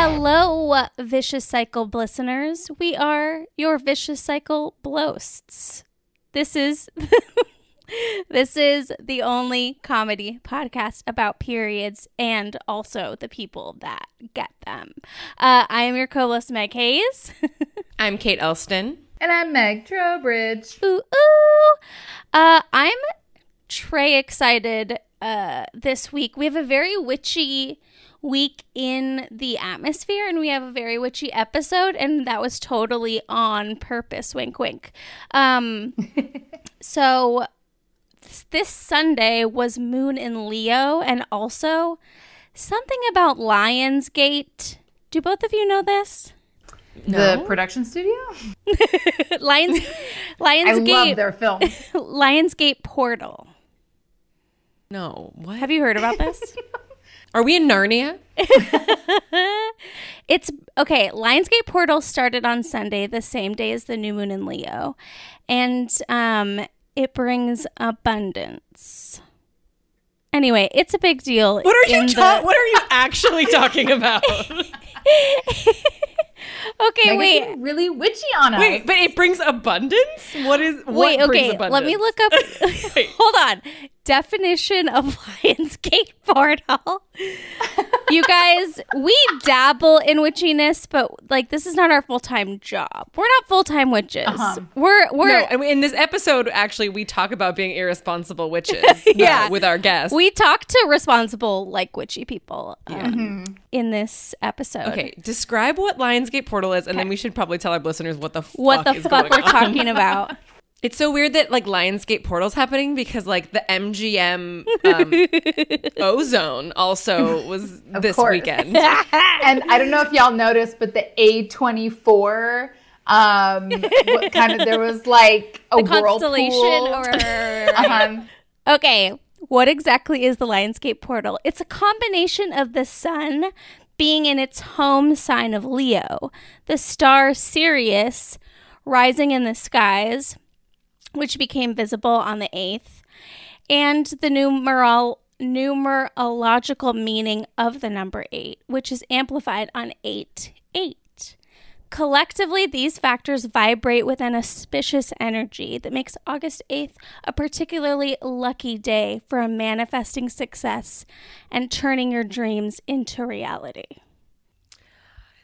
Hello, Vicious Cycle listeners. We are your Vicious Cycle blosts. This is this is the only comedy podcast about periods and also the people that get them. Uh, I am your co-host Meg Hayes. I'm Kate Elston. And I'm Meg Trowbridge. ooh ooh. Uh, I'm Trey excited uh, this week. We have a very witchy week in the atmosphere and we have a very witchy episode and that was totally on purpose wink wink um so this Sunday was Moon in Leo and also something about Lionsgate. Do both of you know this? The production studio? Lions lionsgate I love Lionsgate their films. Lionsgate Portal. No, what? Have you heard about this? Are we in Narnia? it's okay. Lionsgate Portal started on Sunday, the same day as the new moon in Leo, and um, it brings abundance. Anyway, it's a big deal. What are you in ta- the- What are you actually talking about? Okay, Megan's wait. really witchy on us. Wait, but it brings abundance. What is? What Wait, brings okay. abundance? Let me look up. Wait. Hold on. Definition of Lionsgate Portal. you guys, we dabble in witchiness, but like this is not our full time job. We're not full time witches. Uh-huh. We're we're No, I mean, in this episode, actually, we talk about being irresponsible witches. Yeah. uh, with our guests. we talk to responsible like witchy people um, in this episode. okay, describe what Lionsgate Portal is, and then we should probably tell our listeners what the What fuck the is fuck going we're on. talking about? It's so weird that like Lionsgate Portal's happening because like the MGM um, Ozone also was this course. weekend. and I don't know if y'all noticed, but the A24, um, what kind of, there was like a Constellation whirlpool. or Uh-huh. Okay, what exactly is the Lionsgate portal? It's a combination of the sun being in its home sign of Leo, the star Sirius rising in the skies, which became visible on the 8th, and the numeral numerological meaning of the number 8, which is amplified on 8 8. Collectively, these factors vibrate with an auspicious energy that makes August 8th a particularly lucky day for manifesting success and turning your dreams into reality.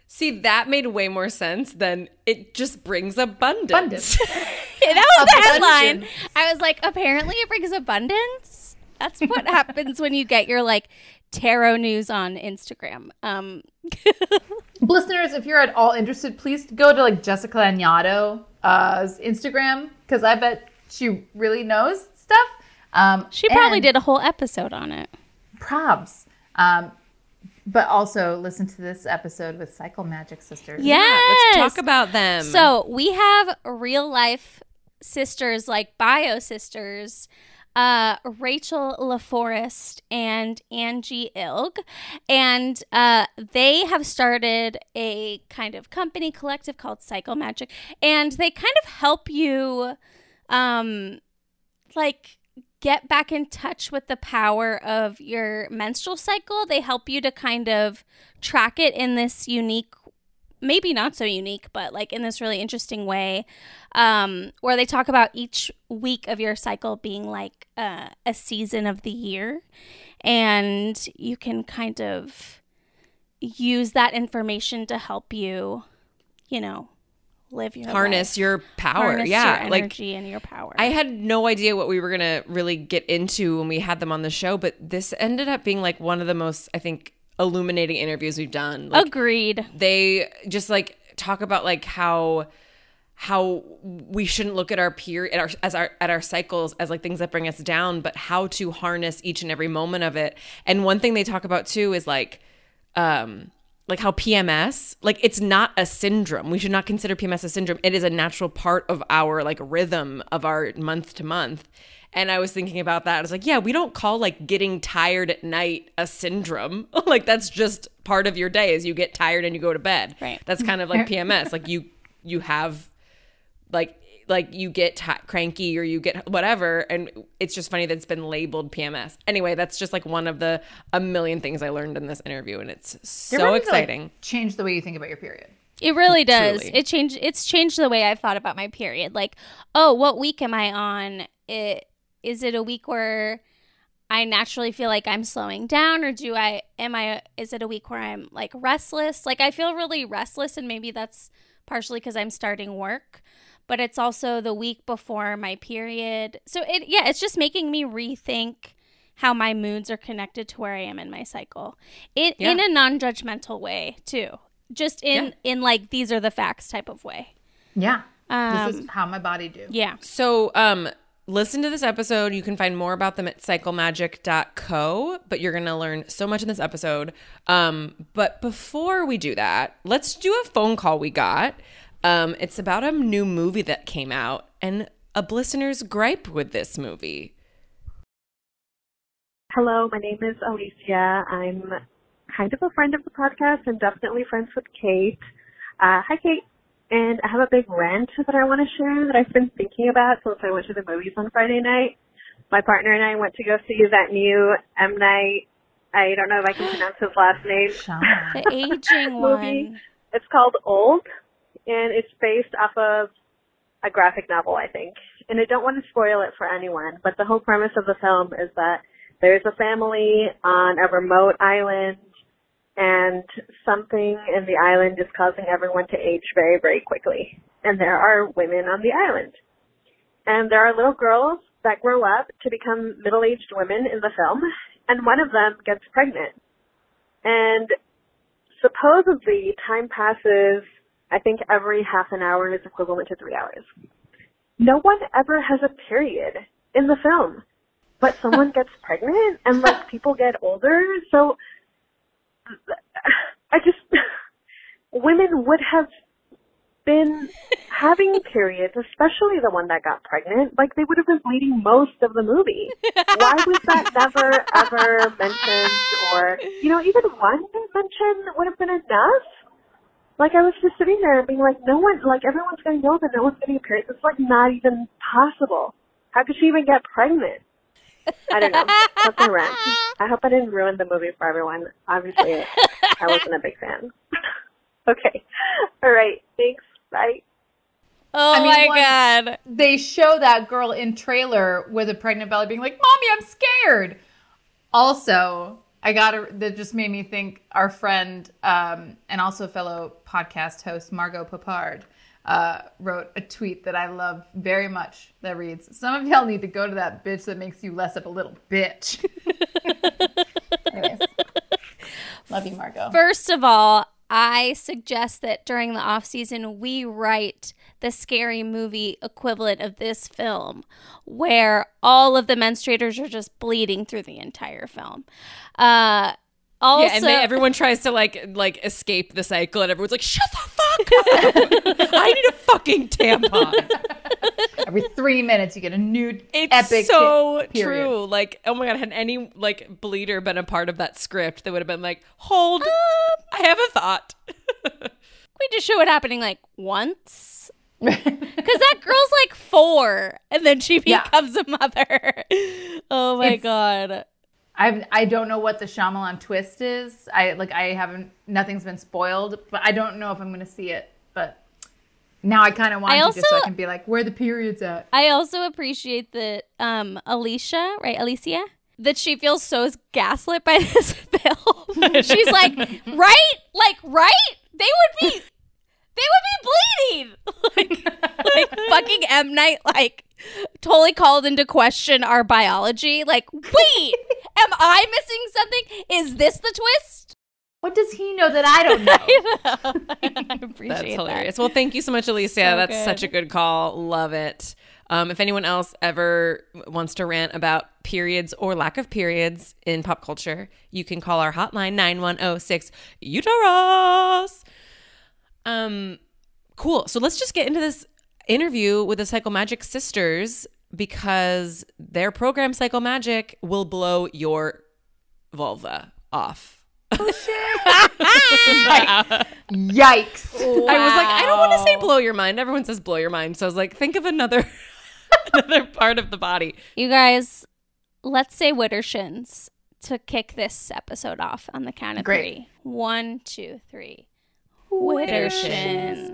See, that made way more sense than it just brings abundance. Abundance. that was the headline. I was like, apparently it brings abundance. That's what happens when you get your like tarot news on Instagram. Um, Listeners, if you're at all interested, please go to like Jessica Lanyadoo's uh, Instagram because I bet she really knows stuff. Um, she probably did a whole episode on it. Probs. Um, but also listen to this episode with Cycle Magic Sisters. Yes. Let's talk about them. So we have real life sisters like bio sisters, uh, Rachel LaForest and Angie Ilg, and uh, they have started a kind of company collective called Cycle Magic, and they kind of help you, um, like get back in touch with the power of your menstrual cycle. They help you to kind of track it in this unique maybe not so unique, but like in this really interesting way, um, where they talk about each week of your cycle being like uh, a season of the year, and you can kind of use that information to help you, you know, live your harness life. your power. harness yeah, your like energy and your power. I had no idea what we were gonna really get into when we had them on the show, but this ended up being like one of the most, I think, illuminating interviews we've done. Like, Agreed. they just like talk about like how how we shouldn't look at our peer at our as our at our cycles as like things that bring us down, but how to harness each and every moment of it. And one thing they talk about too is like um like how PMS, like it's not a syndrome. We should not consider PMS a syndrome. It is a natural part of our like rhythm of our month to month. And I was thinking about that. I was like, yeah, we don't call like getting tired at night a syndrome. like that's just part of your day is you get tired and you go to bed. Right. That's kind of like PMS. like you you have like like you get t- cranky or you get whatever and it's just funny that it's been labeled PMS. Anyway, that's just like one of the a million things I learned in this interview and it's so ready to, like, exciting. change the way you think about your period. It really does. Truly. It changed. It's changed the way I've thought about my period. Like, oh, what week am I on? It is it a week where I naturally feel like I'm slowing down, or do I? Am I? Is it a week where I'm like restless? Like I feel really restless, and maybe that's partially because I'm starting work, but it's also the week before my period. So it, yeah, it's just making me rethink how my moods are connected to where I am in my cycle. It in a non-judgmental way too. Just in Yeah. in like these are the facts type of way. Yeah. Um, this is how my body do. Yeah. So, um, listen to this episode. You can find more about them at cyclemagic.co, but you're going to learn so much in this episode. Um, but before we do that, let's do a phone call we got. Um, it's about a new movie that came out and a listener's gripe with this movie. Hello, my name is Alicia. I'm kind of a friend of the podcast and definitely friends with Kate. Uh, hi, Kate. And I have a big rant that I want to share that I've been thinking about since I went to the movies on Friday night. My partner and I went to go see that new M. Night, I don't know if I can pronounce his last name, Sean. The aging movie. one. It's called Old, and it's based off of a graphic novel, I think. And I don't want to spoil it for anyone, but the whole premise of the film is that there's a family on a remote island, and something in the island is causing everyone to age very, very quickly. And there are women on the island. And there are little girls that grow up to become middle-aged women in the film, and one of them gets pregnant. And supposedly time passes, I think every half an hour is equivalent to three hours. No one ever has a period in the film, but someone gets pregnant and like people get older. So I just, women would have been having periods, especially the one that got pregnant. Like they would have been bleeding most of the movie. Why was that never ever mentioned or, you know, even one mention would have been enough? Like I was just sitting there and being like, no one, like everyone's going to know that no one's getting a period. It's like not even possible. How could she even get pregnant? I don't know. That's my rant. I hope I didn't ruin the movie for everyone. Obviously, I wasn't a big fan. okay. All right. Thanks. Bye. Oh I mean, my god. They show that girl in trailer with a pregnant belly being like, Mommy, I'm scared. Also, I got to, that just made me think our friend um, and also fellow podcast host, Margot Papard, uh, wrote a tweet that I love very much that reads, Some of y'all need to go to that bitch that makes you less of a little bitch. Anyways, love you, Margot. First of all, I suggest that during the off season we write the scary movie equivalent of this film, where all of the menstruators are just bleeding through the entire film. Uh, also, yeah, and then everyone tries to like like escape the cycle, and everyone's like, "Shut the fuck up! I need a fucking tampon." Every three minutes, you get a new It's epic so hit period. true. Like, oh my god, had any like bleeder been a part of that script, they would have been like, "Hold, I have a thought." we just show it happening like once. Because that girl's like four, and then she Yeah. becomes a mother. Oh my It's- god! I've I don't know what the Shyamalan twist is. I like I haven't nothing's been spoiled, but I don't know if I'm gonna see it. But now I kind of want I to just so I can be like, where the periods at? I also appreciate that um, Alicia, right, Alicia, that she feels so gaslit by this film. She's like, right, like, right? They would be, they would be bleeding. like, like fucking M Night, like, totally called into question our biology. Like, wait, am I missing something? Is this the twist? What does he know that I don't know? I appreciate That's that. hilarious. Well, thank you so much, Alicia. So That's good. such a good call. Love it. Um, if anyone else ever wants to rant about periods or lack of periods in pop culture, you can call our hotline 9106 Uterus. Um, cool. So let's just get into this interview with the Cycle Magic sisters because their program Cycle Magic will blow your vulva off. Oh, shit. Yikes. I was like, I don't want to say blow your mind. Everyone says blow your mind. So I was like, think of another another part of the body. You guys, let's say Widdershins to kick this episode off on the count of Great. three. One, two, three. Widdershins.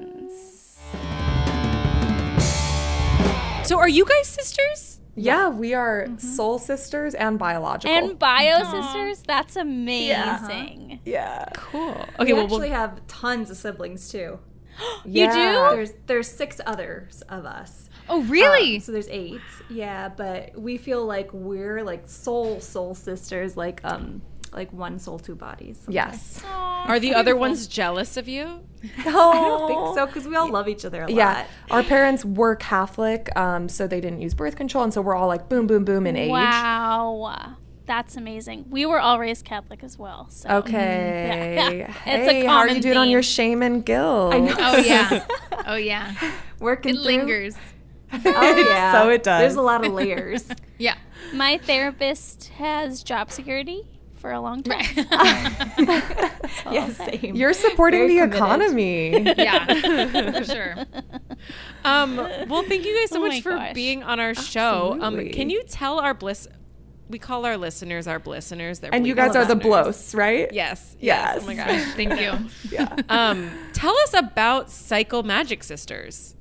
So are you guys sisters? Yeah, we are soul sisters and biological. And bio sisters, that's amazing. yeah. Cool. Okay, Okay, we well, actually we'll have tons of siblings too. You do? There's there's six others of us. Oh, really? Um, so there's eight. Yeah, but we feel like we're like soul soul sisters, like um like one soul, two bodies. Yes. are the other ones jealous of you? I don't think so because we all love each other a Yeah, lot. our parents were Catholic, um, so they didn't use birth control, and so we're all like boom, boom, boom in age. Wow. That's amazing. We were all raised Catholic as well. So Okay. Yeah. It's a Hey, how are you common doing on your shame and guilt? I know. oh, yeah. Oh, yeah. Working It through. lingers. Oh yeah. So it does. There's a lot of layers. Yeah. my therapist has job security for a long time. yeah, same. You're supporting Very the committed. economy. Yeah. For sure. Um, well, thank you guys so Oh much for gosh. being on our show. Um, can you tell our bliss? We call our listeners our listeners. They're and you guys are the listeners. blows, right? Yes. Yes. Oh my gosh. Thank you. Yeah. Um, tell us about Cycle Magic Sisters.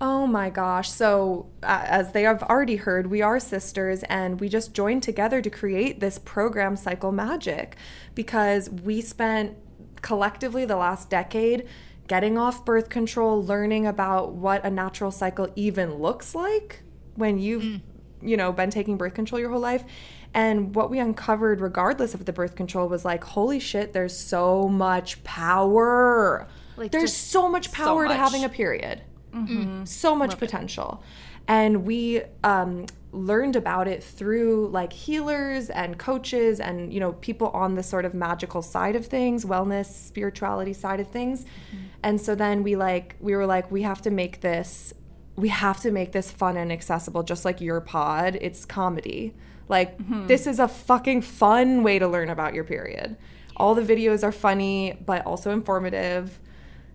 Oh my gosh. So, uh, as they have already heard, we are sisters and we just joined together to create this program, Cycle Magic, because we spent collectively the last decade getting off birth control, learning about what a natural cycle even looks like when you've, you know, been taking birth control your whole life. And what we uncovered, regardless of the birth control, was like, holy shit, there's so much power. Like, there's so much power to much. having a period Mm-hmm. Mm-hmm. so much potential. And we um, learned about it through like healers and coaches and you know people on the sort of magical side of things wellness spirituality side of things. Mm-hmm. And so then we like we were like we have to make this we have to make this fun and accessible just like your pod. It's comedy. Like this is a fucking fun way to learn about your period. All the videos are funny but also informative.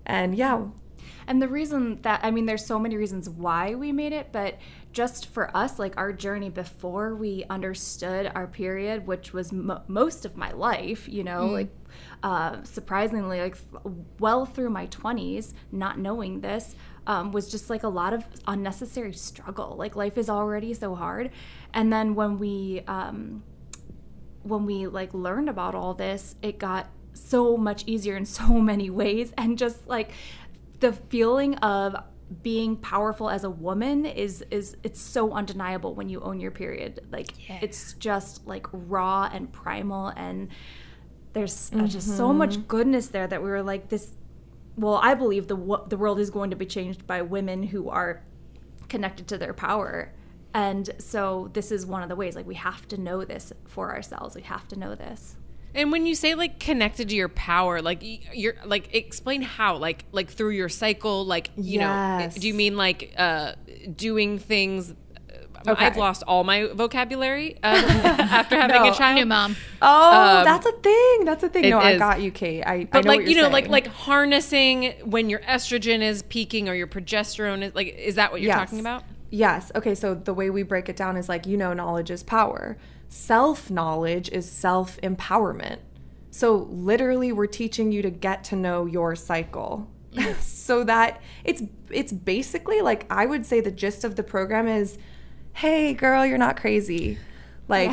And yeah And the reason that, I mean, there's so many reasons why we made it, but just for us, like our journey before we understood our period, which was mo most of my life, you know, like uh, surprisingly, like well through my 20s, not knowing this. Um, was just like a lot of unnecessary struggle. Like life is already so hard, and then when we um, when we like learned about all this, it got so much easier in so many ways and just like the feeling of being powerful as a woman is is it's so undeniable when you own your period. Like it's just like raw and primal and there's uh, just so much goodness there that we were like this well, I believe the the world is going to be changed by women who are connected to their power. And so this is one of the ways like we have to know this for ourselves. We have to know this. And when you say like connected to your power, like you're like explain how, like like through your cycle, like you know, do you mean like uh doing things? uh, Okay. I've lost all my vocabulary um, after having No. a child. New mom. Oh, Um, that's a thing. That's a thing. it No, I got you, Kate. I, I But know like what you you're know, like like harnessing when your estrogen is peaking or your progesterone is like, is that what you're Yes. talking about? Yes. Okay. So the way we break it down is like, you know, knowledge is power. Self knowledge is self empowerment. So literally, we're teaching you to get to know your cycle. so that it's it's basically like I would say the gist of the program is, hey girl, you're not crazy. Like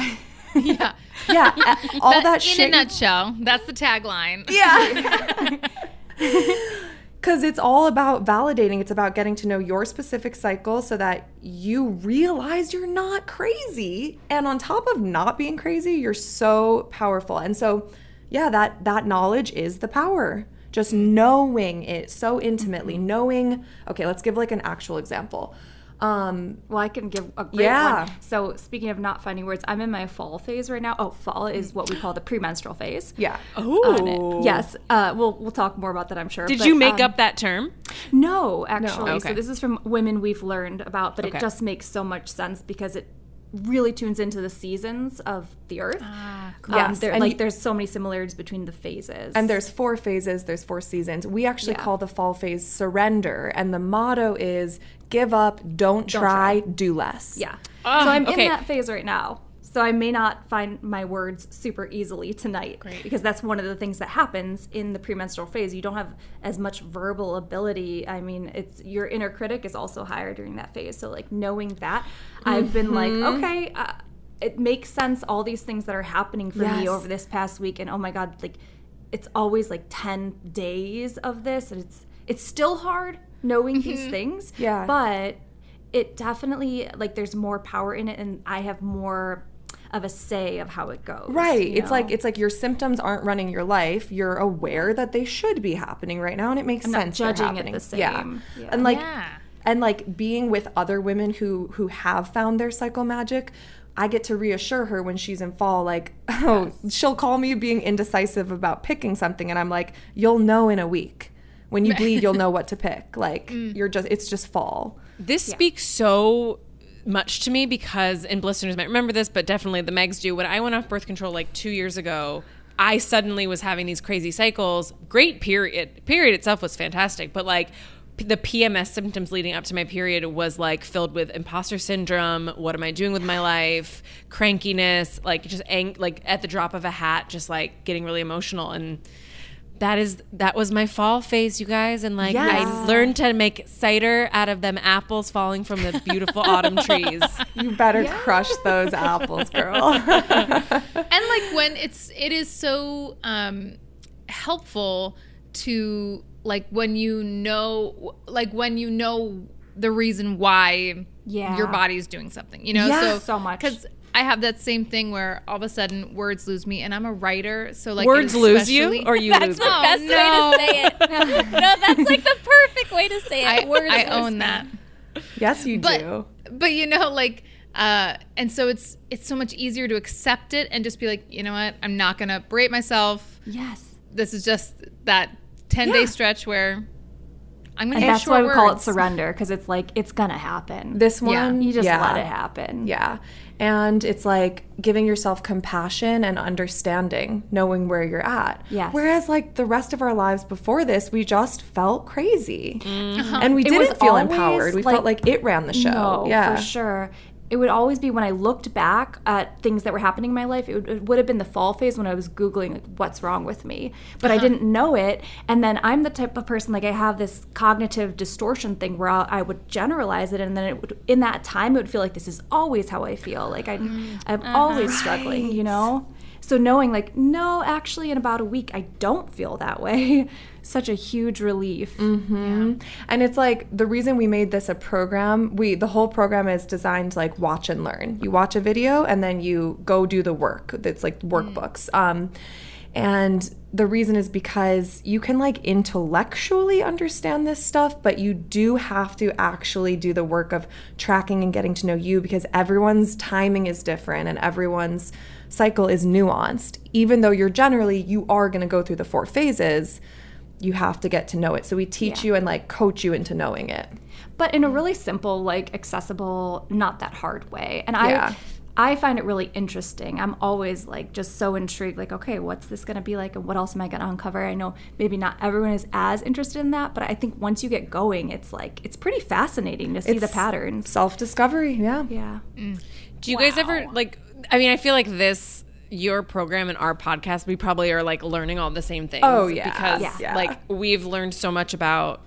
Yeah. yeah, a- all that, in shit. a nutshell, that's the tagline. Yeah. Because it's all about validating. It's about getting to know your specific cycle so that you realize you're not crazy. And on top of not being crazy, you're so powerful. And so, yeah, that that knowledge is the power. Just knowing it so intimately, knowing. Okay, let's give like an actual example. Um, Well, I can give a great Yeah. one. So, speaking of not finding words, I'm in my fall phase right now. Oh, fall is what we call the premenstrual phase. yeah. Oh, Yes. Uh, we'll we'll talk more about that, I'm sure. Did but, you make um, up that term? No, actually. Okay. So this is from women we've learned about, but Okay. it just makes so much sense because it really tunes into the seasons of the earth. Um, Yes, there- and like you- there's so many similarities between the phases. And there's four phases, there's four seasons. We actually Yeah. call the fall phase surrender. And the motto is give up, don't, try, do less. yeah. Ah, so I'm okay. in that phase right now. So I may not find my words super easily tonight Great. because that's one of the things that happens in the premenstrual phase. You don't have as much verbal ability. I mean, it's your inner critic is also higher during that phase. So like knowing that, I've been like, Mm-hmm. okay, uh, it makes sense. All these things that are happening for me over this past week, and oh my god, like it's always like ten days of this, and it's it's still hard knowing these mm-hmm. things. Yeah. but it definitely like there's more power in it and i have more of a say of how it goes Right. you It's like it's like your symptoms aren't running your life. You're aware that they should be happening right now and it makes I'm sense. they're judging it the same. Yeah. Yeah. And like Yeah. and like being with other women who who have found their cycle magic, I get to reassure her when she's in fall like, "Oh, she'll call me being indecisive about picking something and I'm like, "You'll know in a week. When you bleed, you'll know what to pick. Like, mm. you're just it's just fall." This speaks so much to me because, and listeners might remember this, but definitely the Megs do. When I went off birth control like two years ago, I suddenly was having these crazy cycles. Great period. Period itself was fantastic, but like the PMS symptoms leading up to my period was like filled with imposter syndrome. What am I doing with my life? Crankiness, like just ang- like at the drop of a hat, just like getting really emotional and. That is that was my fall phase, you guys, and like I learned to make cider out of them apples falling from the beautiful autumn trees. You better crush those apples, girl. and like when it's it is so um helpful to like when you know like when you know the reason why Yeah. your body's doing something you know Yeah, so so much. because I have that same thing where all of a sudden words lose me, and I'm a writer, so like Words lose you, or you That's lose That's the them? best no. way to say it. no, that's like the perfect way to say it. I, Words I lose own me. that. yes, you but do. but you know like uh and so it's it's so much easier to accept it and just be like you know what i'm not gonna berate myself yes this is just that 10 day stretch where i'm gonna and that's why we call it surrender because it's like it's gonna happen This Yeah. one, you just yeah. let it happen Yeah. And it's like giving yourself compassion and understanding, knowing where you're at. Yes. Whereas, like the rest of our lives before this, we just felt crazy. Uh-huh. And we It didn't feel empowered. We like- felt like it ran the show. No, yeah. for sure. It would always be when I looked back at things that were happening in my life. It would, it would have been the fall phase when I was googling like, what's wrong with me, but I uh-huh. didn't know it. And then I'm the type of person like I have this cognitive distortion thing where I'll, I would generalize it, and then it would, in that time it would feel like this is always how I feel. Like I, mm. I'm uh-huh. always struggling, you know. So knowing like no, actually, in about a week I don't feel that way. Such a huge relief. And it's like the reason we made this a program, we the whole program is designed to like watch and learn. You watch a video and then you go do the work. It's like workbooks. Um and the reason is because you can like intellectually understand this stuff, but you do have to actually do the work of tracking and getting to know you because everyone's timing is different and everyone's cycle is nuanced. Even though you're generally you are going to go through the four phases, you have to get to know it. So we teach you and like coach you into knowing it. but in a really simple like accessible not that hard way and Yeah. i i find it really interesting i'm always like just so intrigued like okay what's this going to be like and what else am i going to uncover i know maybe not everyone is as interested in that but i think once you get going it's like it's pretty fascinating to see the It's patterns Self discovery, yeah. yeah mm. Do you guys ever like? I mean, I feel like this your program and our podcast, we probably are like learning all the same things. Oh, yeah. because Yeah. Yeah. like we've learned so much about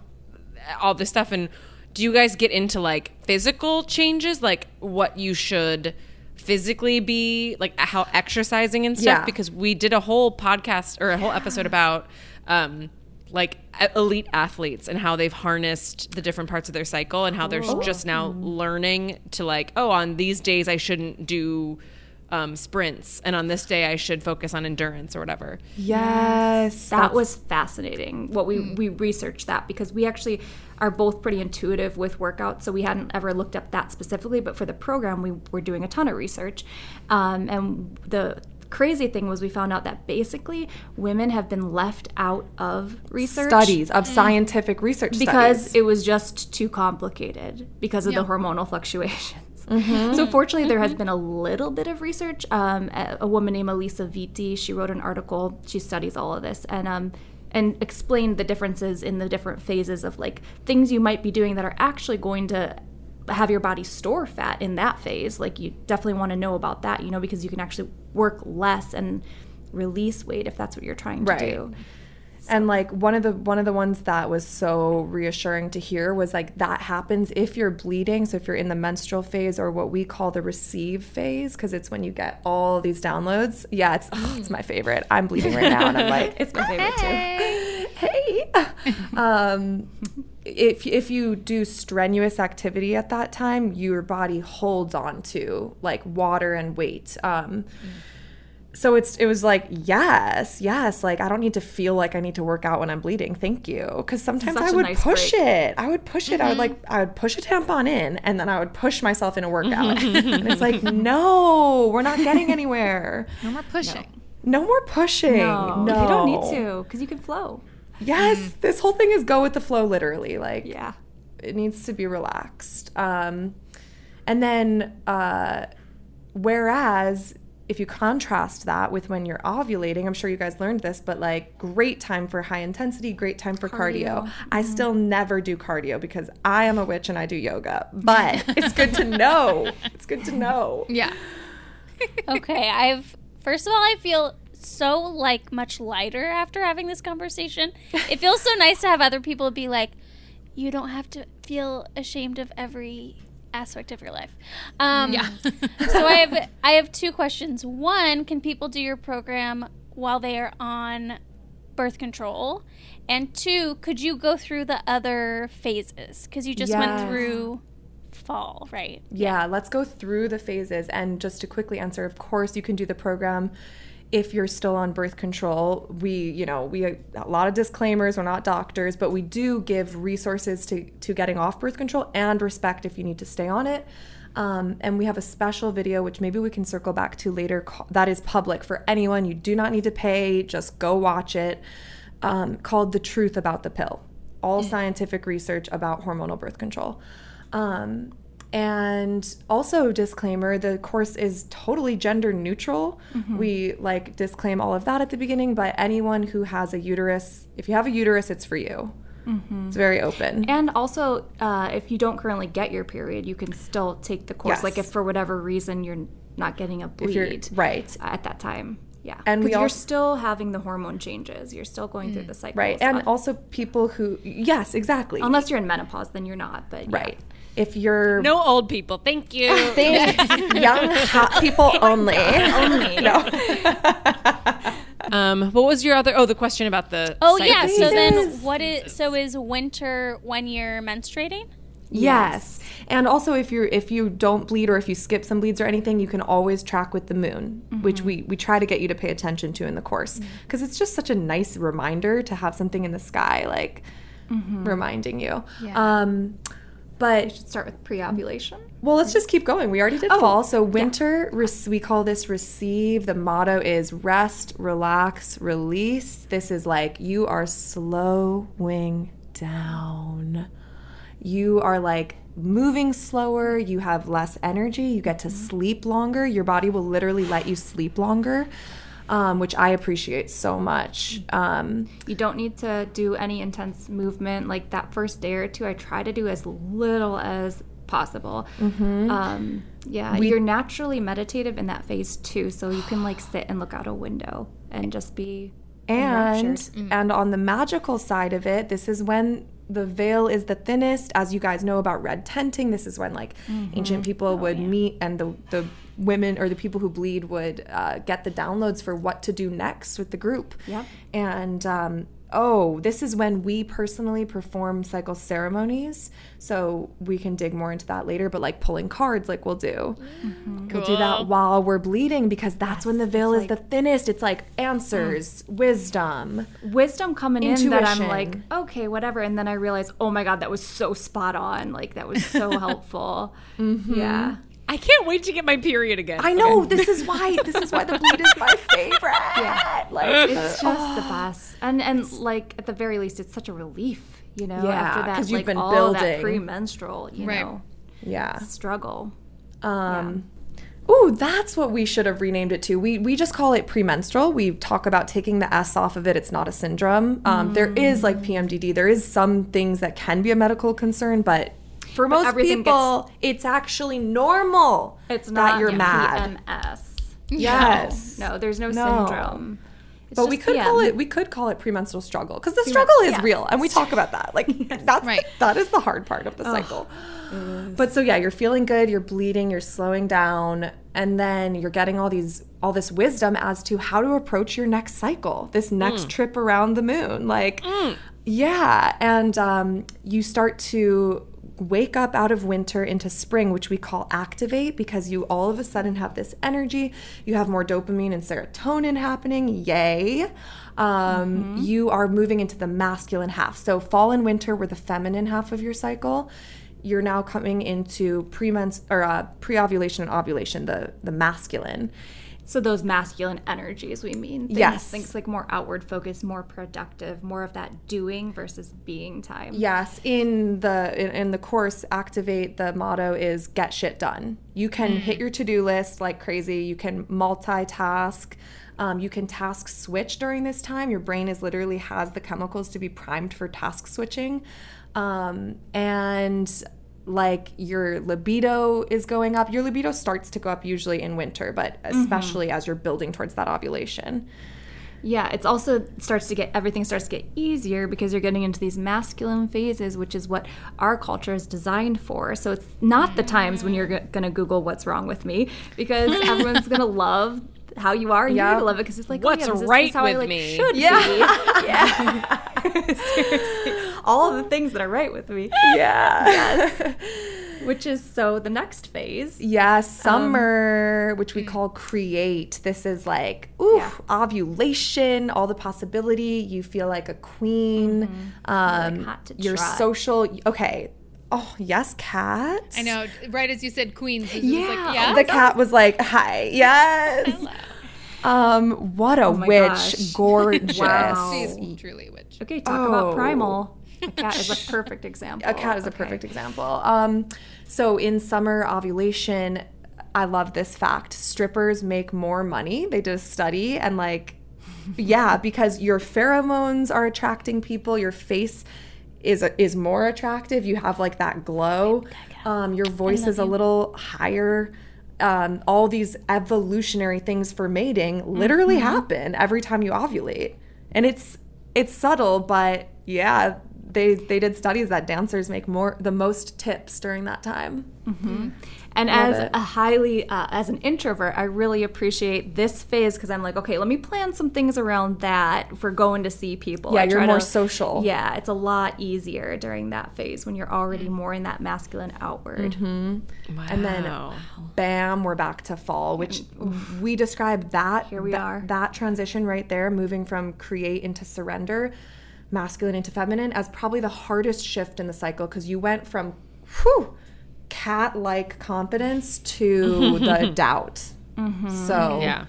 all this stuff. And do you guys get into like physical changes, like what you should physically be, like how exercising and stuff? Yeah. Because we did a whole podcast or a whole episode about. um like elite athletes and how they've harnessed the different parts of their cycle and how they're just now learning to like oh on these days i shouldn't do um, sprints and on this day i should focus on endurance or whatever. Yes. that that's- was fascinating what we we researched that because we actually are both pretty intuitive with workouts so we hadn't ever looked up that specifically but for the program we were doing a ton of research. Um, and the crazy thing was we found out that basically women have been left out of research. Studies of scientific research because studies. it was just too complicated because of the hormonal fluctuations So fortunately, there has been a little bit of research. Um, a, a woman named Alisa Vitti, she wrote an article. She studies all of this and um, and explained the differences in the different phases of like things you might be doing that are actually going to have your body store fat in that phase. Like you definitely want to know about that, you know, because you can actually work less and release weight if that's what you're trying to Right. do. And like one of the one of the ones that was so reassuring to hear was like that happens if you're bleeding. So if you're in the menstrual phase or what we call the receive phase, because it's when you get all these downloads. Yeah, it's oh, it's my favorite. I'm bleeding right now, and I'm like, It's my favorite too. hey. um, if if you do strenuous activity at that time, your body holds on to like water and weight. Um, so it's it was like yes, yes. Like I don't need to feel like I need to work out when I'm bleeding. Thank you. Because sometimes i would nice push break. it. I would push it. I would like I would push a tampon in, and then I would push myself in a workout. and it's like no, we're not getting anywhere. No more pushing. No more pushing. No, No, you don't need to because you can flow. Yes, this whole thing is go with the flow, literally. Like, Yeah. it needs to be relaxed. Um, and then, uh, whereas if you contrast that with when you're ovulating, I'm sure you guys learned this, but like great time for high intensity, great time for cardio. I mm-hmm. still never do cardio because I am a witch and I do yoga, but it's good to know. It's good to know. Yeah. okay, I've first of all, I feel so like much lighter after having this conversation. It feels so nice to have other people be like, you don't have to feel ashamed of every aspect of your life. Um, Yeah. so I have I have two questions. One, can people do your program while they are on birth control? And two, could you go through the other phases? Because you just Yes. went through fall, right? Yeah, let's go through the phases. And just to quickly answer, of course, you can do the program if you're still on birth control. We, you know, we a lot of disclaimers. We're not doctors, but we do give resources to to getting off birth control and respect if you need to stay on it. Um, and we have a special video, which maybe we can circle back to later. That is public for anyone. You do not need to pay. Just go watch it. Um, called "The Truth About the Pill." All scientific research about hormonal birth control. Um, and also disclaimer the course is totally gender neutral mm-hmm. we like disclaim all of that at the beginning but anyone who has a uterus if you have a uterus it's for you mm-hmm. it's very open And also, uh, if you don't currently get your period, you can still take the course. Like if for whatever reason you're not getting a bleed right at that time. Yeah. And we you're still having the hormone changes. You're still going through mm. the cycle. right and also people who yes exactly unless you're in menopause, then you're not. But yeah. Right if you're No old people. Thank you. Thanks. young hot people only Only. Um, what was your other? Oh, the question about the. Oh cycle yeah. So seasons. then, what is so is winter when you're menstruating? Yes. And also if you're if you don't bleed or if you skip some bleeds or anything, you can always track with the moon, which we we try to get you to pay attention to in the course because it's just such a nice reminder to have something in the sky like reminding you. Um but should Start with pre-ovulation. well, let's just keep going. We already did oh, fall. So winter, rec- we call this receive. The motto is rest, relax, release. This is like you are slowing down. You are like moving slower. You have less energy. You get to mm-hmm. sleep longer. Your body will literally let you sleep longer, um, which I appreciate so much. Um, You don't need to do any intense movement. Like that first day or two, I try to do as little as possible. Mm-hmm. Um, yeah, you're naturally meditative in that phase too, so you can like sit and look out a window and just be and enraptured. and on the magical side of it this is when the veil is the thinnest as you guys know about red tenting this is when like Mm-hmm. ancient Oh, people would meet and the the women or the people who bleed would uh, get the downloads for what to do next with the group Yep. and um, oh this is when we personally perform cycle ceremonies so we can dig more into that later but like pulling cards like we'll do we'll do that while we're bleeding because that's when the veil is the thinnest it's like answers wisdom wisdom coming in that I'm like, okay, whatever. And then I realize, oh my God, that was so spot on. Like, that was so helpful. Yeah. I can't wait to get my period again. i know this is why this is why the bleed is my favorite Yeah. like It's just the best. And, and like, at the very least, it's such a relief, you know, Yeah, after that, 'cause you've like, been all that building. pre-menstrual, you Right. know, yeah struggle. Um, Ooh, that's what we should have renamed it to. We we just call it premenstrual. We talk about taking the S off of it. It's not a syndrome. Um, There is like PMDD. There is some things that can be a medical concern, but for most everything people, it's actually normal. It's that not you're mad. PMS. Yes. No, there's no, No. syndrome. It's But we just could call it we could call it premenstrual struggle because the struggle is yes. real and we talk about that like that's Right. that is the hard part of the cycle. But so yeah, you're feeling good, you're bleeding, you're slowing down, and then you're getting all these all this wisdom as to how to approach your next cycle, this next trip around the moon. Like yeah, and um, you start to wake up out of winter into spring, which we call activate, because you all of a sudden have this energy. You have more dopamine and serotonin happening. Yay. Um, You are moving into the masculine half. So, fall and winter were the feminine half of your cycle. You're now coming into pre-mens or uh, pre-ovulation and ovulation, the the masculine. So those masculine energies we mean. Things, Yes. Things like more outward focus, more productive, more of that doing versus being time. Yes, in the in, in the course, activate the motto is get shit done. You can hit your to do list like crazy. You can multitask. Um, you can task switch during this time. Your brain is literally has the chemicals to be primed for task switching, um, and like your libido is going up. Your libido starts to go up usually in winter, but mm-hmm. especially as you're building towards that ovulation. Yeah, it's also starts to get everything starts to get easier because you're getting into these masculine phases, which is what our culture is designed for. So it's not the times when you're going to Google what's wrong with me because everyone's going to love how you are and Yeah. to love it because it's like, oh, What's oh, yeah, right how I, with like, me? Should Yeah. be. Yeah. Seriously. All the things that are right with me. Yeah. Yes. Which is so the next phase. Yeah, um, summer, which we mm. call create. This is like, ooh, Yeah. ovulation, all the possibility. You feel like a queen. Mm-hmm. Um, hot to you're social. Okay. Oh, yes, cat. I know. Right as you said, Queens. Yeah. Like, yeah. The cat was like, hi. Yes. Um, what a my witch. gosh. Gorgeous. Wow. She's truly a witch. Okay, talk Oh. about primal. A cat is a perfect example. A cat is a perfect example. Um, so in summer ovulation, I love this fact. Strippers make more money. They did a study and like, yeah, because your pheromones are attracting people. Your face is is more attractive. You have like that glow. Um, your voice is a little higher. Um, all these evolutionary things for mating literally happen every time you ovulate, and it's it's subtle, but yeah, they they did studies that dancers make more the most tips during that time. And as it. a highly, uh, as an introvert, I really appreciate this phase because I'm like, okay, let me plan some things around that for going to see people. Yeah, I you're more to- social. Yeah, it's a lot easier during that phase when you're already more in that masculine outward. Wow. And then bam, we're back to fall, which we describe that Here we that, are. that transition right there, moving from create into surrender, masculine into feminine, as probably the hardest shift in the cycle because you went from whew, cat like confidence to the doubt. Mm-hmm. So Yeah.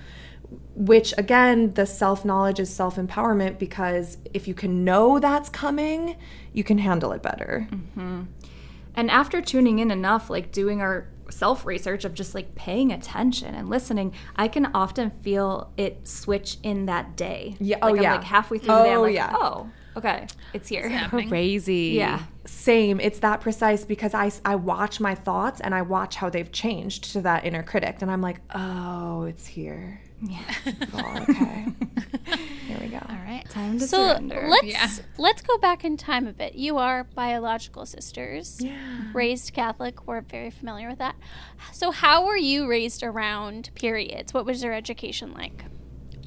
which again the self-knowledge is self-empowerment because if you can know that's coming you can handle it better mm-hmm. And after tuning in enough, like doing our self research of just like paying attention and listening, I can often feel it switch in that day. Yeah, oh, Like, I'm yeah. like halfway through the day, I'm Oh, like, yeah. oh, okay, it's here. happening. Crazy. Yeah. same it's that precise because I, I watch my thoughts and i watch how they've changed to that inner critic and i'm like oh it's here yeah oh, okay here we go All right. Time to So surrender. let's Yeah. let's go back in time a bit. You are biological sisters. yeah Raised Catholic, we're very familiar with that. So how were you raised around periods? What was your education like?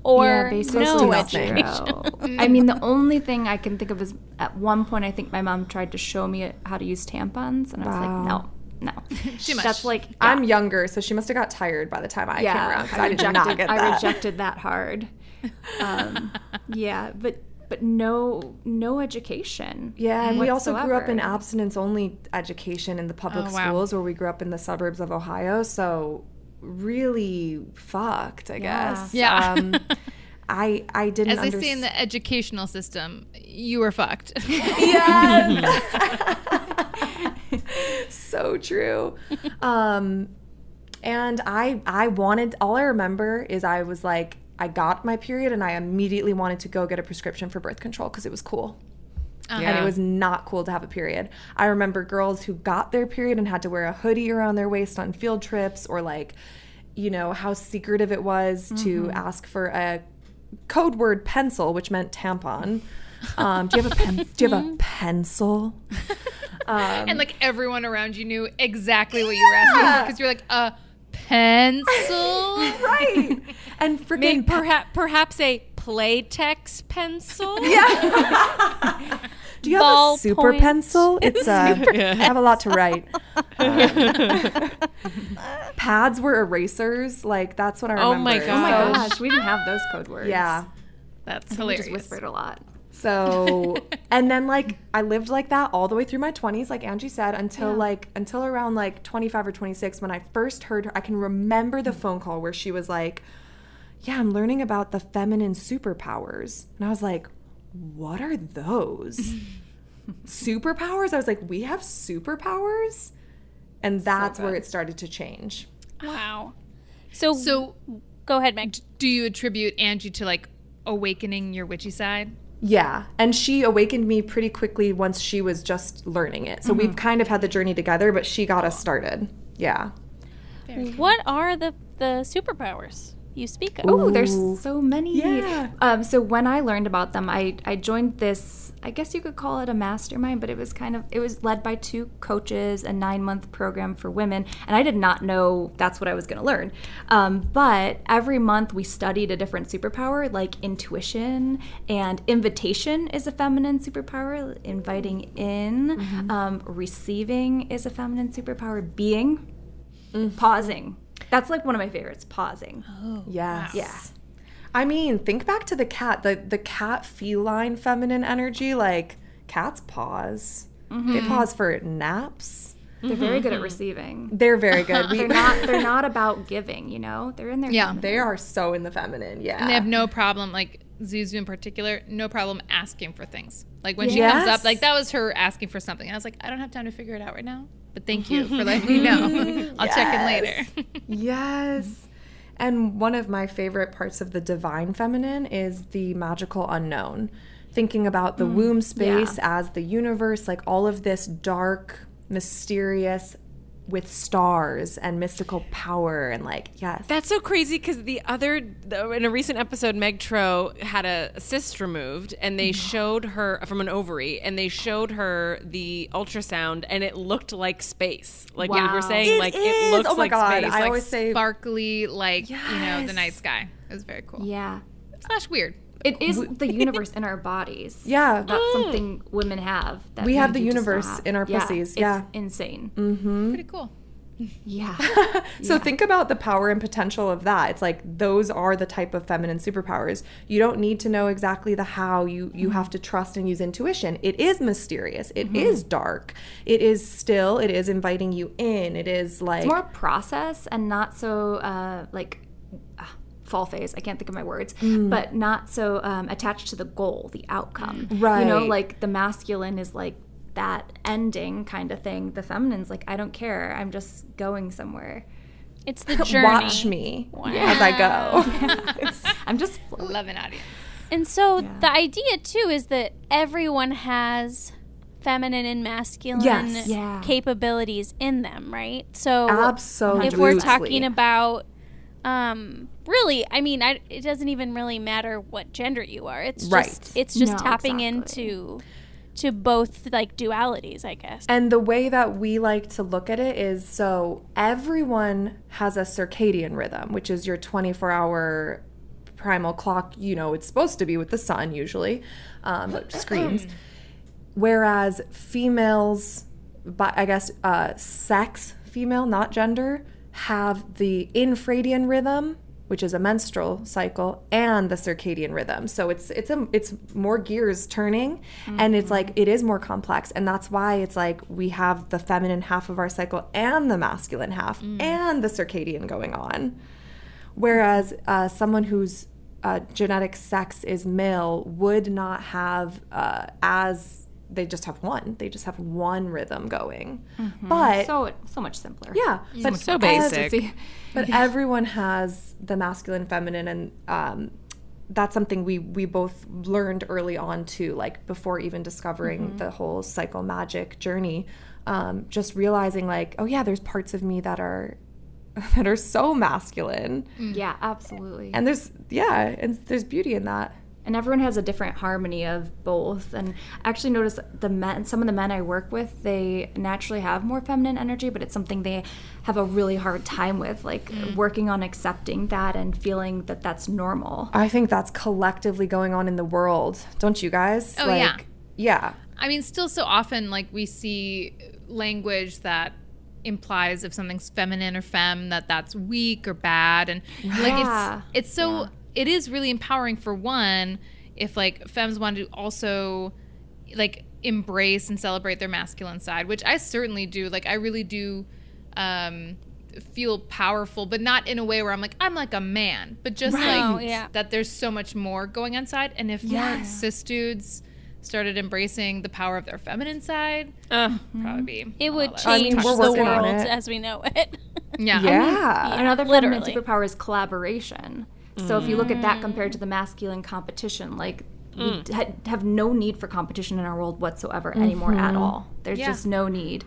Or yeah, basically Close to no nothing. education? I mean, the only thing I can think of is at one point I think my mom tried to show me how to use tampons, and I was like, no, no. Too much. That's like i'm younger so she must have got tired by the time i came around 'cause I, did rejected, not get I rejected that hard. Um, yeah, but but no no education. yeah, and we also grew up in abstinence only education in the public Oh, wow. schools where we grew up in the suburbs of Ohio. So really fucked, I guess. Yeah. Um, I I didn't As I underst- say in the educational system, you were fucked. Yes. so true. Um, And I I wanted all I remember is I was like I got my period and I immediately wanted to go get a prescription for birth control because it was cool. And it was not cool to have a period. I remember girls who got their period and had to wear a hoodie around their waist on field trips or like you know how secretive it was to ask for a code word pencil which meant tampon. Um, do you have a pen? do you have a pencil? and like everyone around you knew exactly what you were asking for because you're like a pencil. right. And freaking Maybe perhaps perhaps a Playtex pencil. Do you have Ball a super point. pencil? It's uh, I have a lot to write. Uh, pads were erasers. Like that's what I remember. Oh my gosh! Oh my Oh. gosh, we didn't have those code words. Yeah. That's we hilarious. just whispered a lot. So and then like I lived like that all the way through my 20s like Angie said until like until around like 25 or 26 when I first heard her I can remember the phone call where she was like yeah I'm learning about the feminine superpowers and I was like what are those superpowers I was like we have superpowers and that's where it started to change Wow. So, So, go ahead, Meg. do you attribute Angie to like awakening your witchy side? Yeah, and she awakened me pretty quickly once she was just learning it. So we've mm-hmm. kind of had the journey together, but she got us started. Yeah. What are the the superpowers you speak of? Oh, there's so many. Yeah. Um, so when I learned about them, I, I joined this, I guess you could call it a mastermind, but it was kind of, it was led by two coaches, a nine month program for women. And I did not know that's what I was going to learn. Um, but every month we studied a different superpower, like intuition and invitation is a feminine superpower, inviting in, um, receiving is a feminine superpower, being, pausing. That's like one of my favorites, pausing. Oh. Yes. Yeah. I mean, think back to the cat, the the cat feline feminine energy. Like cats pause. They mm-hmm. pause for naps. They're very good at mm-hmm. receiving. They're very good. We, They're not. They're not about giving. You know, they're in their Yeah. feminine. they are so in the feminine. Yeah. And they have no problem, like Zuzu in particular, no problem asking for things. Like when she comes up, like that was her asking for something. I was like, I don't have time to figure it out right now. But thank you for letting me know. I'll check in later. Yes. And one of my favorite parts of the divine feminine is the magical unknown. Thinking about the mm, womb space as the universe, like all of this dark, mysterious with stars and mystical power and like yes. That's so crazy because the other the- in a recent episode, Meg Tro had a cyst removed, and they showed her from an ovary, and they showed her the ultrasound, and it looked like space. Like we were saying, It like is! it looks Oh my like God, space. I like always say- Sparkly, like, you know, the night sky. It was very cool. Yeah, Slash weird. It is the universe in our bodies. Yeah. that's mm. something women have. That We have the do just not universe have. in our Yeah, pussies, it's yeah. insane. Mm-hmm. Pretty cool. Yeah, So think about the power and potential of that. It's like those are the type of feminine superpowers. You don't need to know exactly the how. You you mm-hmm. have to trust and use intuition. It is mysterious. It mm-hmm. is dark. It is still. It is inviting you in. It is like it's more process and not so uh, like fall phase. I can't think of my words, but not so um, attached to the goal, the outcome. Right. You know, like the masculine is like that ending kind of thing. The feminine's like, I don't care. I'm just going somewhere. It's the journey. watch me as I go. I'm just floating. Love an audience. And so the idea too is that everyone has feminine and masculine Yes. Yeah. capabilities in them, right? So Absolutely. if we're talking about um really, I mean, I, it doesn't even really matter what gender you are. It's just it's just No, tapping exactly. into to both like dualities, I guess. And the way that we like to look at it is so everyone has a circadian rhythm, which is your 24 hour primal clock. You know, it's supposed to be with the sun usually, um, but screens. Whereas females, but I guess uh, sex, female, not gender, have the infradian rhythm, which is a menstrual cycle, and the circadian rhythm. So it's it's a it's more gears turning, and it's like it is more complex, and that's why it's like we have the feminine half of our cycle and the masculine half and the circadian going on. Whereas uh, someone whose uh, genetic sex is male would not have uh, as they just have one. They just have one rhythm going. But so so much simpler. yeah, but so basic. But everyone has the masculine, feminine, and um, that's something we we both learned early on too. Like before even discovering the whole cycle magic journey, um, just realizing like, oh yeah, there's parts of me that are that are so masculine, Yeah, absolutely. and there's yeah, and there's beauty in that. And everyone has a different harmony of both. And I actually notice the men some of the men i work with they naturally have more feminine energy but it's something they have a really hard time with like mm. working on accepting that and feeling that that's normal. I think that's collectively going on in the world, don't you guys? Oh, yeah. yeah. I mean, still so often, like we see language that implies if something's feminine or femme that that's weak or bad, and like it's it's so it is really empowering for one if like femmes want to also like embrace and celebrate their masculine side, which I certainly do. Like I really do. um feel powerful but not in a way where i'm like i'm like a man but just Right. like Yeah. that there's so much more going inside. and if more cis dudes started embracing the power of their feminine side probably be It would lot less I mean, change the world as we know it. yeah Yeah. Another literally. feminine superpower is collaboration. So if you look at that mm. compared to the masculine competition, like we mm. ha- have no need for competition in our world whatsoever anymore at mm-hmm. all. There's Yeah. just no need,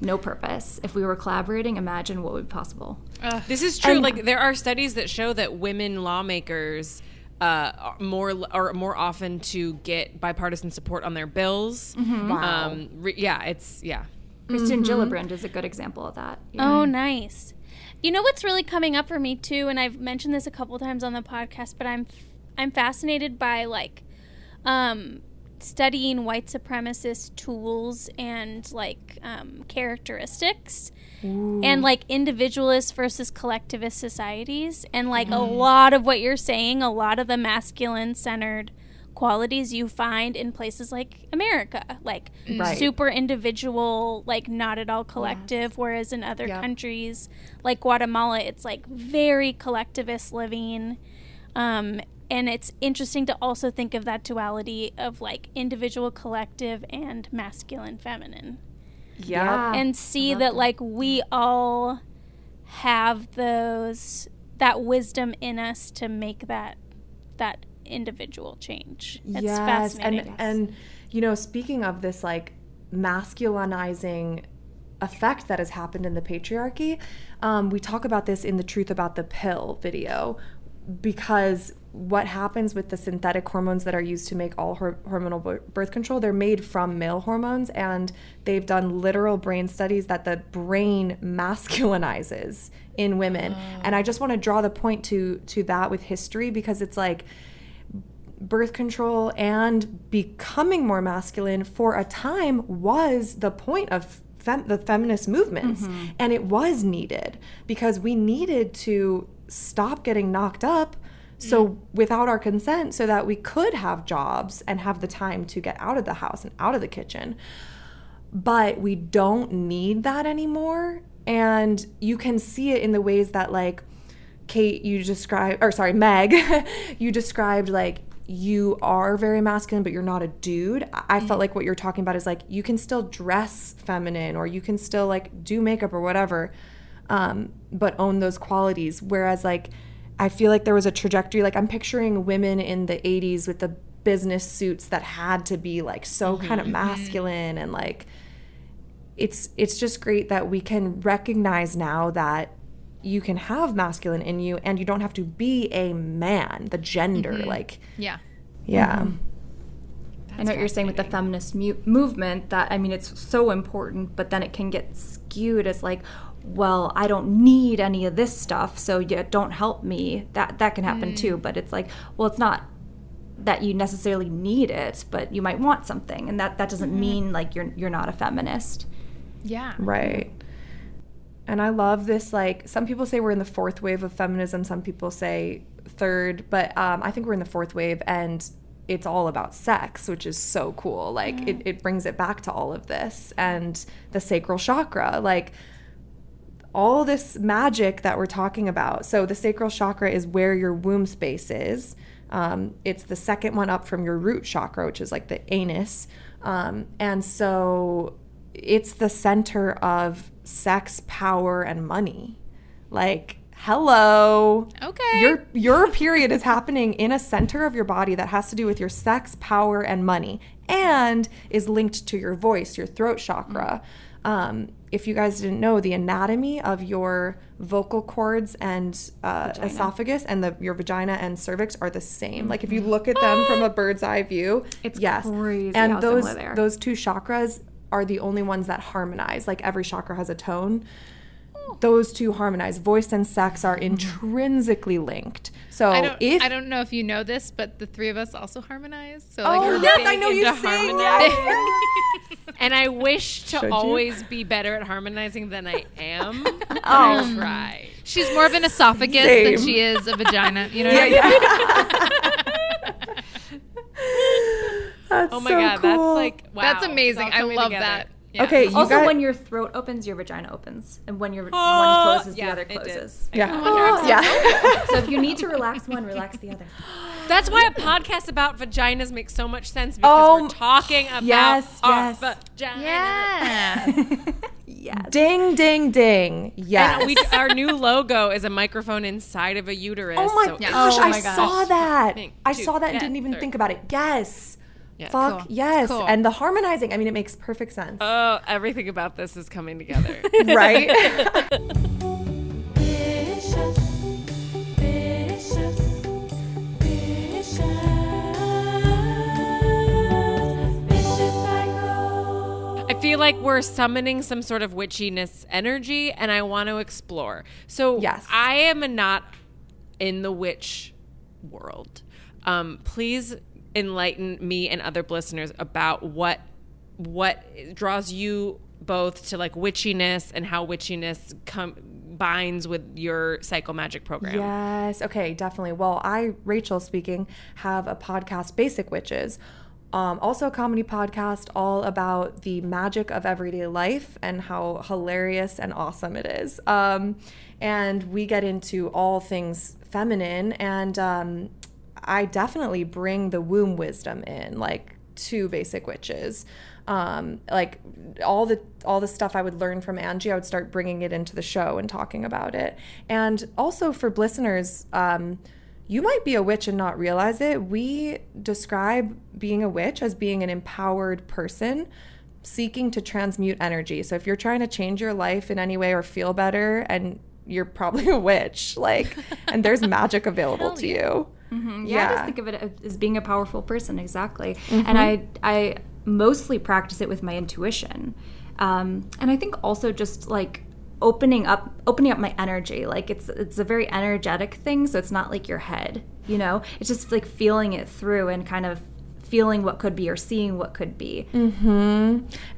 no purpose. If we were collaborating, imagine what would be possible. This is true. like there are studies that show that women lawmakers uh, are more are more often to get bipartisan support on their bills. Mm-hmm. Um, wow. Um, re- yeah, it's yeah. Kirsten mm-hmm. Gillibrand is a good example of that. Oh, nice. You know what's really coming up for me too, and I've mentioned this a couple times on the podcast, but I'm I'm fascinated by like um, studying white supremacist tools and like um, characteristics, and like individualist versus collectivist societies, and like a lot of what you're saying, a lot of the masculine centered qualities you find in places like America, like Right. super individual, like not at all collective, whereas in other Yep. countries like Guatemala, it's like very collectivist living. Um, and it's interesting to also think of that duality of like individual, collective, and masculine, feminine, yeah. and see that like we all have those that wisdom in us to make that that individual change. It's fascinating. And and you know, speaking of this like masculinizing effect that has happened in the patriarchy, um, we talk about this in the Truth About the Pill video because what happens with the synthetic hormones that are used to make all hor- hormonal b- birth control they're made from male hormones and they've done literal brain studies that the brain masculinizes in women and i just want to draw the point to to that with history because it's like birth control and becoming more masculine for a time was the point of fem- the feminist movements. Mm-hmm. And it was needed because we needed to stop getting knocked up so mm. without our consent so that we could have jobs and have the time to get out of the house and out of the kitchen. But we don't need that anymore. And you can see it in the ways that like kate you described or sorry meg you described like you are very masculine but you're not a dude. I I felt mm-hmm. like what you're talking about is like you can still dress feminine or you can still like do makeup or whatever um, but own those qualities. Whereas like i feel like there was a trajectory like i'm picturing women in the 80s with the business suits that had to be like so mm-hmm, kind of mm-hmm. masculine and like it's it's just great that we can recognize now that you can have masculine in you and you don't have to be a man the gender mm-hmm. like yeah. yeah. Mm-hmm. I know what you're saying with the feminist mu- movement that I mean it's so important, but then it can get skewed as like, well, I don't need any of this stuff, so yeah, don't help me. That that can happen too, mm. but it's like, well, it's not that you necessarily need it, but you might want something, and that that doesn't mm-hmm. mean like you're you're not a feminist. yeah. Right and i love this like some people say we're in the fourth wave of feminism some people say third but um, i think we're in the fourth wave and it's all about sex which is so cool like it, it brings it back to all of this and the sacral chakra like all this magic that we're talking about. So the sacral chakra is where your womb space is. Um, it's the second one up from your root chakra, which is like the anus. Um, and so it's the center of sex, power, and money. Like, hello. Okay. Your your period is happening in a center of your body that has to do with your sex, power, and money, and is linked to your voice, your throat chakra. Um, if you guys didn't know, the anatomy of your vocal cords and uh, esophagus and the your vagina and cervix are the same. Like if you look at them from a bird's eye view, It's yes, crazy and those those two chakras are the only ones that harmonize. Like every chakra has a tone. Those two harmonize. Voice and sex are mm-hmm. intrinsically linked. So I don't, if I don't know if you know this, but the three of us also harmonize. So like Oh, we're yes, I know you into sing harmonizing. And I wish to Should you? always be better at harmonizing than I am. but I oh. try. She's more of an esophagus Same. than she is a vagina. You know what I mean? that's Oh my so god, cool. that's like wow. That's amazing. I love together. that. Yeah. Okay, you Also, got- when your throat opens, your vagina opens, and when your Oh, one ah, closes, yeah, the other closes. yeah, Oh, yeah. so if you need to relax one, relax the other. That's why a podcast about vaginas makes so much sense because Oh, we're talking about yes, our yes. vagina. Yeah. yes. ding, ding, ding. Yes. And we, our new logo is a microphone inside of a uterus. oh my so- gosh, Oh I gosh. saw that. Thank I saw that and Yeah, didn't even third. think about it. Yes. Yeah. Fuck Cool. yes. Cool. And the harmonizing, I mean, it makes perfect sense. Oh, everything about this is coming together. right? I feel like we're summoning some sort of witchiness energy, and I want to explore. So, Yes. I am not in the witch world. Um, please enlighten me and other listeners about what what draws you both to like witchiness and how witchiness combines with your Cycle Magic program. Yes. Okay, definitely. Well, I, Rachel speaking, have a podcast, Basic Witches. Um, also, a comedy podcast all about the magic of everyday life and how hilarious and awesome it is. Um, and we get into all things feminine, and um, I definitely bring the womb wisdom in, like to Basic Witches. Um, like all the all the stuff I would learn from Angie, I would start bringing it into the show and talking about it. And also for listeners, um, you might be a witch and not realize it. We describe being a witch as being an empowered person seeking to transmute energy. So if you're trying to change your life in any way or feel better, and you're probably a witch, like, and there's magic available to you. Yeah, I just think of it as being a powerful person, exactly. And I, I mostly practice it with my intuition, um, and I think also just like opening up, opening up my energy. Like it's it's a very energetic thing, so it's not like your head, you know. It's just like feeling it through and kind of feeling what could be or seeing what could be.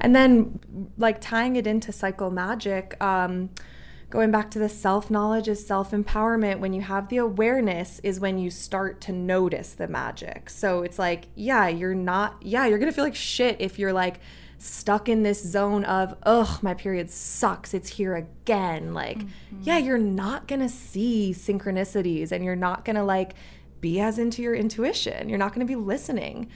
And then, like tying it into cycle magic, um, going back to the self knowledge is self empowerment. When you have the awareness, is when you start to notice the magic. So it's like, yeah, you're not, yeah, you're gonna feel like shit if you're like stuck in this zone of, ugh, my period sucks. It's here again. Like, mm-hmm. yeah, you're not gonna see synchronicities and you're not gonna like be as into your intuition. You're not gonna be listening.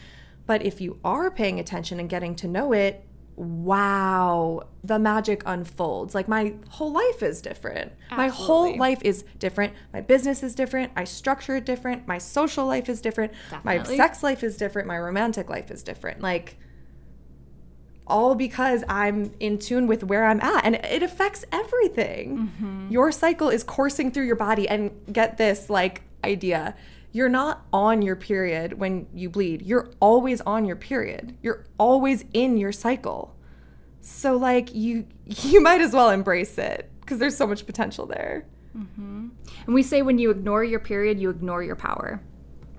But if you are paying attention and getting to know it, wow, the magic unfolds. Like my whole life is different. My whole life is different. My business is different. I structure it different. My social life is different. My sex life is different. My romantic life is different. Like all because I'm in tune with where I'm at and it affects everything. Mm-hmm. Your cycle is coursing through your body and get this like idea. You're not on your period when you bleed. You're always on your period. You're always in your cycle. So like you you might as well embrace it because there's so much potential there. And we say when you ignore your period, you ignore your power.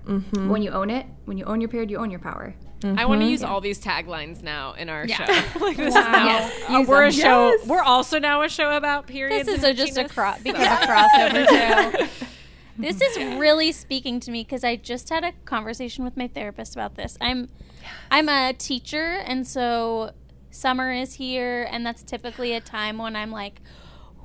When you own it, when you own your period, you own your power. I want to use all these taglines now in our Yeah. show. like this is now uh, we're a show. We're also now a show about periods. This is a, just a witchiness. cro- become a crossover show. This is really speaking to me because I just had a conversation with my therapist about this. I'm I'm a teacher and so summer is here and that's typically a time when I'm like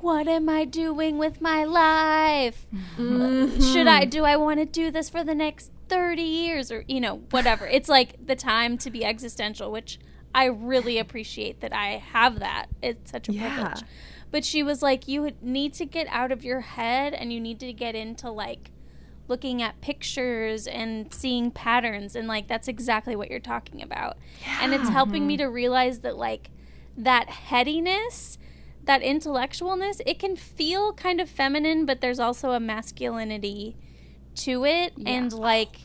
what am I doing with my life? Mm-hmm. Should I do I want to do this for the next 30 years? Or you know whatever. It's like the time to be existential which i really appreciate that i have that. It's such a Yeah. privilege but she was like you need to get out of your head and you need to get into like looking at pictures and seeing patterns and like that's exactly what you're talking about. And it's helping me to realize that like that headiness that intellectualness it can feel kind of feminine but there's also a masculinity to it. And like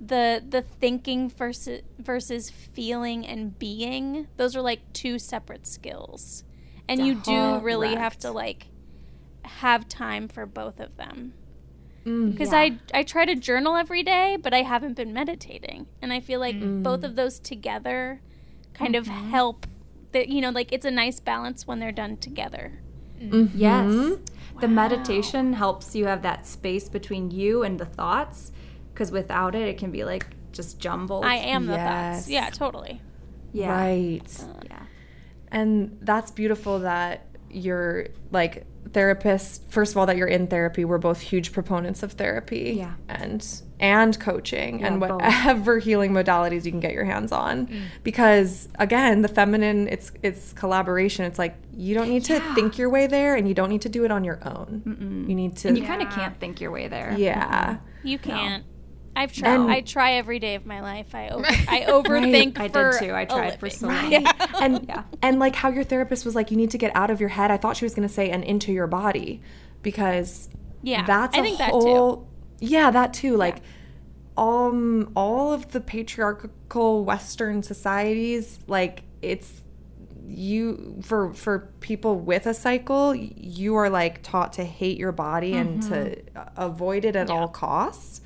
the the thinking versus versus feeling and being those are like two separate skills and you do really have to like have time for both of them mm. because I I try to journal every day, but I haven't been meditating, and I feel like mm. both of those together kind of mm-hmm. help. That you know, like it's a nice balance when they're done together. Mm-hmm. Yes. The meditation helps you have that space between you and the thoughts because without it, it can be like just jumbled. I am the Yes. thoughts. Yeah, totally. yeah. Right. Uh, yeah. And that's beautiful that you're like therapists. First of all, that you're in therapy. We're both huge proponents of therapy. Yeah. And and coaching and both. whatever healing modalities you can get your hands on. Mm. Because again, the feminine, it's it's collaboration. It's like you don't need to think your way there, and you don't need to do it on your own. You need to. And you kind of can't think your way there. yeah. You can't. I've tried. And- I try every day of my life. I over, I overthink. I for did too. I tried for so long. and and like how your therapist was like you need to get out of your head i thought she was going to say and into your body because Yeah, that's I a think that too. whole yeah that too like um all of the patriarchal western societies like it's you for for people with a cycle you are like taught to hate your body and to Mm-hmm. avoid it at all costs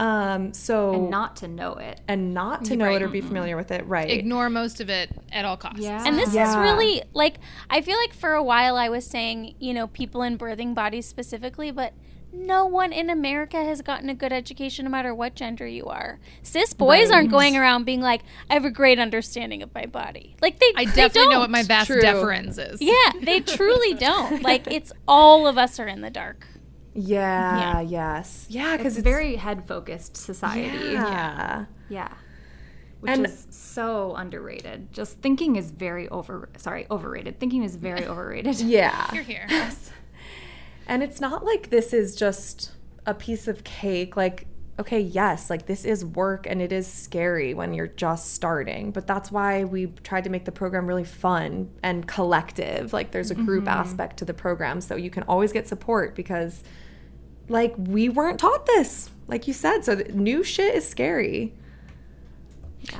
um so And not to know it. and not to know it or be familiar with it right Ignore most of it at all costs. Yeah. And this is really like I feel like for a while I was saying, you know, people in birthing bodies specifically, but no one in America has gotten a good education no matter what gender you are. Cis boys aren't going around being like, I have a great understanding of my body. Like they I they definitely know what my vas True. deferens is. Yeah, they truly don't. Like it's all of us are in the dark. Yeah, yeah. yes yeah because It's it's, very head focused society. yeah. Yeah. Which And- is so underrated. Just thinking is very over sorry, overrated. Thinking is very overrated. Yeah. You're here. Yes. And it's not like this is just a piece of cake. Like, okay, yes, like this is work and it is scary when you're just starting. But that's why we tried to make the program really fun and collective. Like, there's a group mm-hmm. aspect to the program. So you can always get support because, like, we weren't taught this, like you said. So new shit is scary.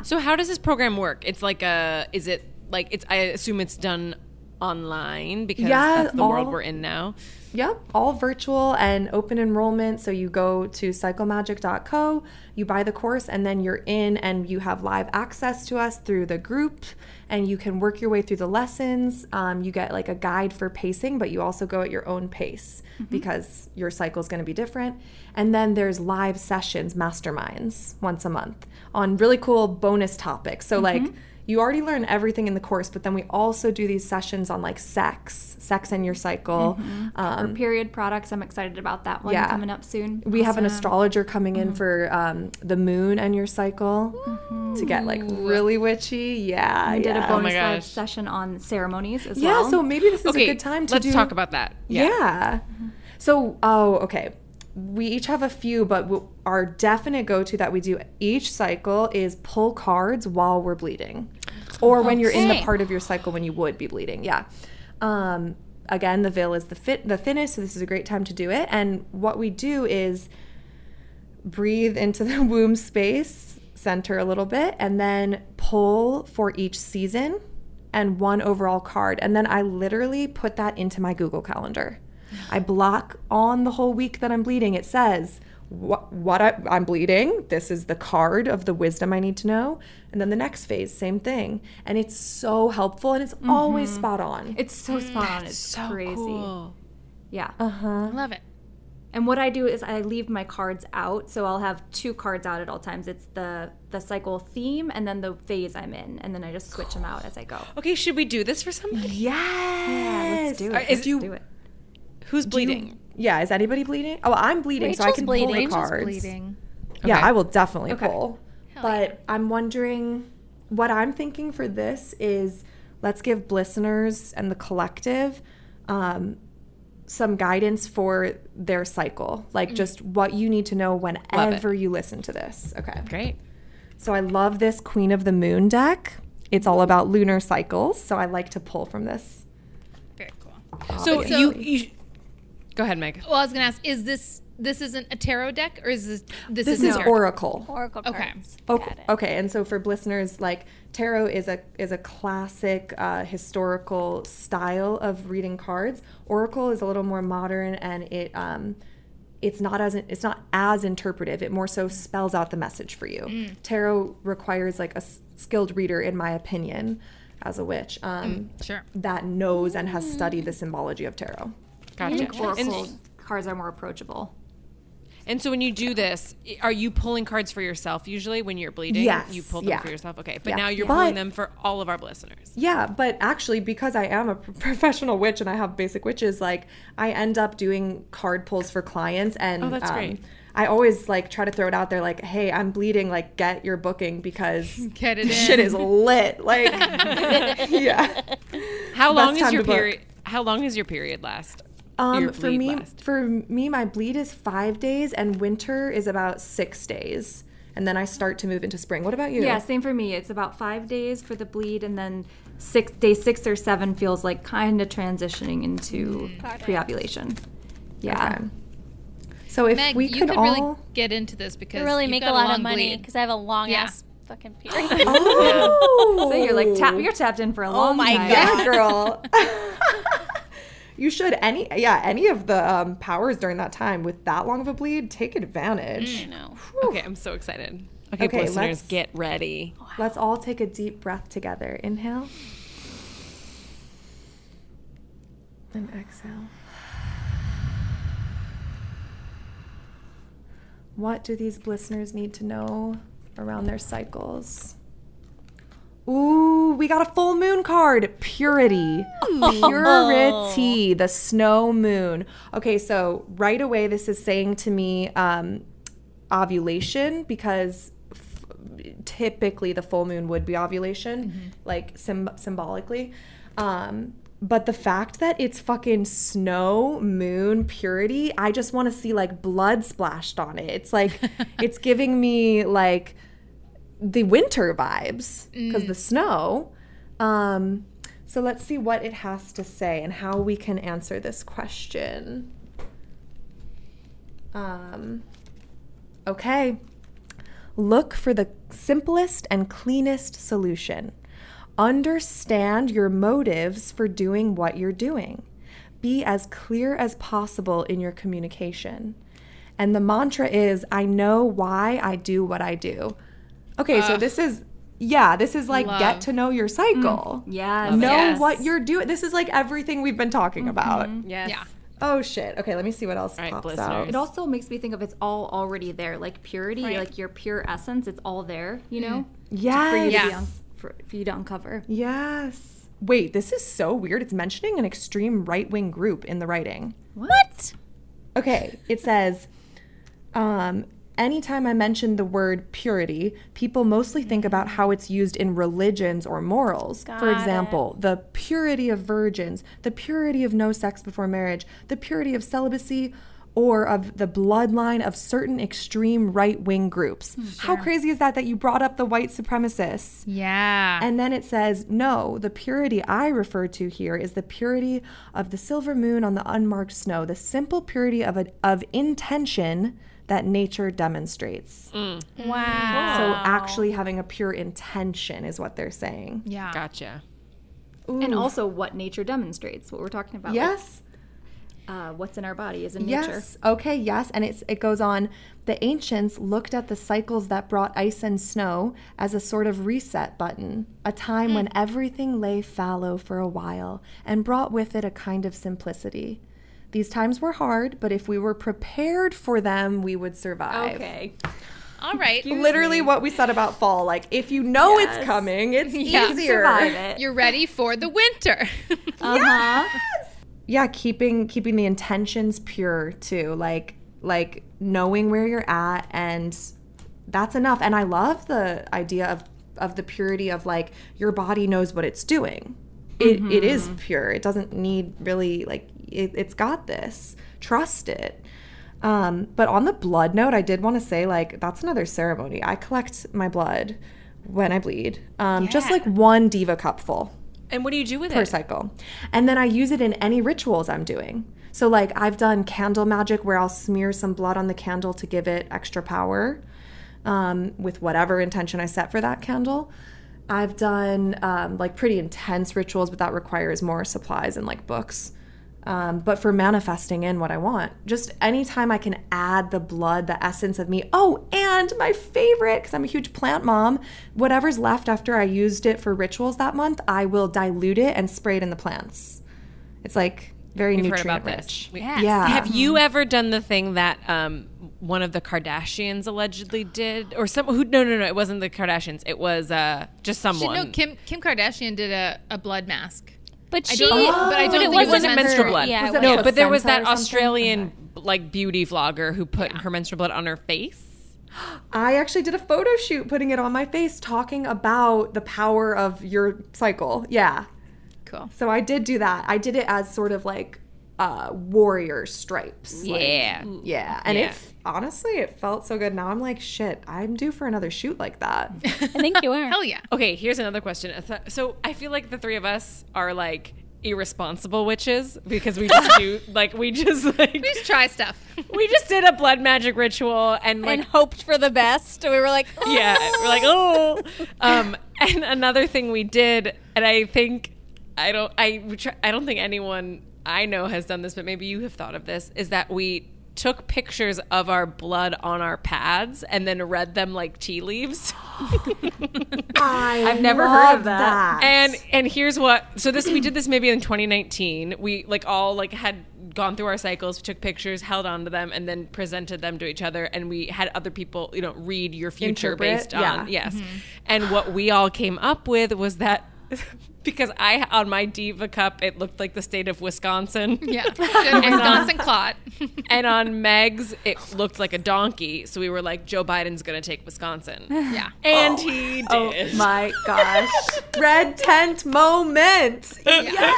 So how does this program work? It's like a is it like it's I assume it's done online because Yeah, that's the world we're in now. Yep, all virtual and open enrollment. So you go to cyclemagic.co, you buy the course, and then you're in and you have live access to us through the group and you can work your way through the lessons. Um, you get like a guide for pacing, but you also go at your own pace because your cycle is going to be different. And then there's live sessions, masterminds once a month on really cool bonus topics. So, like, you already learn everything in the course, but then we also do these sessions on like sex, sex and your cycle. Um, period products, I'm excited about that one Yeah. coming up soon. we have an astrologer coming in for um, the moon and your cycle to get like really witchy. Yeah, We did a bonus my live session on ceremonies as yeah, well. Yeah, so maybe this is Okay, a good time to let's do. talk about that. Yeah. So, oh, okay. We each have a few, but w- our definite go to that we do each cycle is pull cards while we're bleeding, or when you're in the part of your cycle when you would be bleeding. Yeah. Um, again, the veil is the fit the thinnest, so this is a great time to do it. And what we do is breathe into the womb space, center a little bit, and then pull for each season and one overall card. And then I literally put that into my Google Calendar. I block on the whole week that I'm bleeding. It says what, what I, I'm bleeding. This is the card of the wisdom I need to know. And then the next phase, same thing. And it's so helpful and it's always spot on. it's so spot on. It's so crazy. Yeah. Uh huh. I love it. And what I do is I leave my cards out, so I'll have two cards out at all times. It's the the cycle theme and then the phase I'm in, and then I just switch them out as I go. Okay, should we do this for somebody? yes. Yeah, let's do it. Let's you- do it. Who's bleeding? Yeah, is anybody bleeding? Oh, I'm bleeding, so I can bleeding. pull the Rachel's cards. Bleeding. Yeah, Okay. I will definitely Okay. pull. But I'm wondering what I'm thinking for this is let's give listeners and the collective um, some guidance for their cycle, like just what you need to know whenever you listen to this. Okay. Great. So I love this Queen of the Moon deck. It's all about lunar cycles, so I like to pull from this. Very cool. So, So- you, you go ahead, Meg. Well, I was gonna ask: Is this this isn't a tarot deck, or is this this, This is, is tarot? Oracle. Oracle Okay. cards. Okay. Got okay, and so for listeners, like tarot is a is a classic uh, historical style of reading cards. Oracle is a little more modern, and it um, it's not as it's not as interpretive. It more so spells out the message for you. Tarot requires like a s- skilled reader, in my opinion, as a witch, um, Sure. that knows and has studied the symbology of tarot. Gotcha. Oracle And, cards are more approachable. and so when you do this, are you pulling cards for yourself usually when you're bleeding? Yes, You pull them yeah. for yourself. Okay. But Yeah. now you're But- pulling them for all of our listeners. Yeah, but actually, because I am a professional witch and I have basic witches, like I end up doing card pulls for clients, and Oh, that's um, great. I always like try to throw it out there, like, "Hey, I'm bleeding. Like, get your booking because Get it shit is lit." Like, yeah. How Best long is your to book. period? How long is your period last? Um, Your for bleed me, last? for me, my bleed is five days, and winter is about six days, and then I start to move into spring. What about you? Yeah, same for me. It's about five days for the bleed, and then six day six or seven feels like kind of transitioning into pre-ovulation. Yeah. Okay. So if Meg, we you could, could all really get into this because really you've make got a lot long of money because I have a long Yeah. ass fucking period. oh, So you're like tap, you're tapped in for a long time. Oh my time. Yeah, girl. you should any yeah any of the um, powers during that time with that long of a bleed take advantage. no. Okay, I'm so excited. Okay, Okay, listeners, let's- get ready. Let's all take a deep breath together. Inhale and exhale. What do these listeners need to know around their cycles? Ooh, we got a full moon card. Purity. Purity, the snow moon. Okay, so right away, this is saying to me um, ovulation because f- typically the full moon would be ovulation, like sym- symbolically. Um, but the fact that it's fucking snow moon purity, I just want to see like blood splashed on it. It's like, it's giving me like the winter vibes because the snow. Um, so let's see what it has to say and how we can answer this question. Um, okay. Look for the simplest and cleanest solution. Understand your motives for doing what you're doing. Be as clear as possible in your communication. And the mantra is I know why I do what I do. Okay, so uh, this is, yeah, this is like Love. get to know your cycle. Mm. Yes. Know Yes. what you're doing. This is like everything we've been talking mm-hmm. about. Yes. Yeah. Oh shit. Okay, let me see what else All right, pops listeners. out. It also makes me think of it's all already there, like purity, Right. like your pure essence. It's all there, you know, mm-hmm. yes. for you to Yeah. un- for, for you to uncover. Yes. Wait, this is so weird. It's mentioning an extreme right wing group in the writing. What? Okay, it says, um, anytime I mention the word purity, people mostly think about how it's used in religions or morals. For Got example, the purity of virgins, the purity of no sex before marriage, the purity of celibacy, or of the bloodline of certain extreme right wing groups. Hmm, how crazy is that that you brought up the white supremacists? Yeah. And then it says, no, the purity I refer to here is the purity of the silver moon on the unmarked snow, the simple purity of, a, of intention that nature demonstrates. Wow. So actually having a pure intention is what they're saying. yeah. Gotcha. And also what nature demonstrates, what we're talking about. like, Yes. uh, what's in our body is in nature. Yes. Okay. Yes. And it's, it goes on. The ancients looked at the cycles that brought ice and snow as a sort of reset button, a time when everything lay fallow for a while and brought with it a kind of simplicity. These times were hard, but if we were prepared for them, we would survive. Okay. All right. Literally what we said about fall. Like, if you know Yes. it's coming, it's Yeah. easier. Survive it. You're ready for the winter. Uh-huh. yeah keeping keeping the intentions pure too like like knowing where you're at and that's enough. And I love the idea of of the purity of like your body knows what it's doing. It, it is pure. It doesn't need really like it, it's got this. Trust it. Um, but on the blood note, I did want to say like that's another ceremony. I collect my blood when I bleed, um, just like one diva cup full And what do you do with per it? cycle. And then I use it in any rituals I'm doing. So, like, I've done candle magic where I'll smear some blood on the candle to give it extra power um, with whatever intention I set for that candle. I've done um, like pretty intense rituals, but that requires more supplies and like books. Um, but for manifesting in what I want, just anytime I can add the blood, the essence of me. Oh, and my favorite, because I'm a huge plant mom, whatever's left after I used it for rituals that month, I will dilute it and spray it in the plants. It's like very We've heard nutrient about this. rich. We- Yeah. Have you ever done the thing that um, one of the Kardashians allegedly did, or some who? No, no, no. It wasn't the Kardashians. It was uh, just She, someone. no, Kim Kim Kardashian did a, a blood mask. But I she, don't- but I don't it think it wasn't wasn't menstrual her- blood. Yeah, Was it it no, but there was that placenta or? Australian like beauty vlogger who put her menstrual blood on her face. I actually did a photo shoot putting it on my face talking about the power of your cycle. Yeah. Cool. So I did do that. I did it as sort of like uh, warrior stripes. Like, Yeah. yeah. And Yeah. it honestly, it felt so good. Now I'm like, shit, I'm due for another shoot like that. I think you are. Hell yeah. Okay, here's another question. So I feel like the three of us are like irresponsible witches because we just do like we just like We just try stuff. we just did a blood magic ritual and like and hoped for the best. We were like, yeah, we're like, oh. Um, and another thing we did, and I think I don't, I, I don't think anyone I know has done this, but maybe you have thought of this, is that we took pictures of our blood on our pads and then read them like tea leaves. I've never heard of that. and and here's what so this we did this maybe in 2019 we like all like had gone through our cycles took pictures held onto them and then presented them to each other and we had other people you know read your future Interpret, based yeah. on yes mm-hmm. and what we all came up with was that because i on my diva cup it looked like the state of wisconsin Yeah. She had a Wisconsin clot. and on meg's it looked like a donkey so we were like joe biden's gonna take wisconsin Yeah. and oh. he oh did Oh my gosh. Red tent moment. Yeah.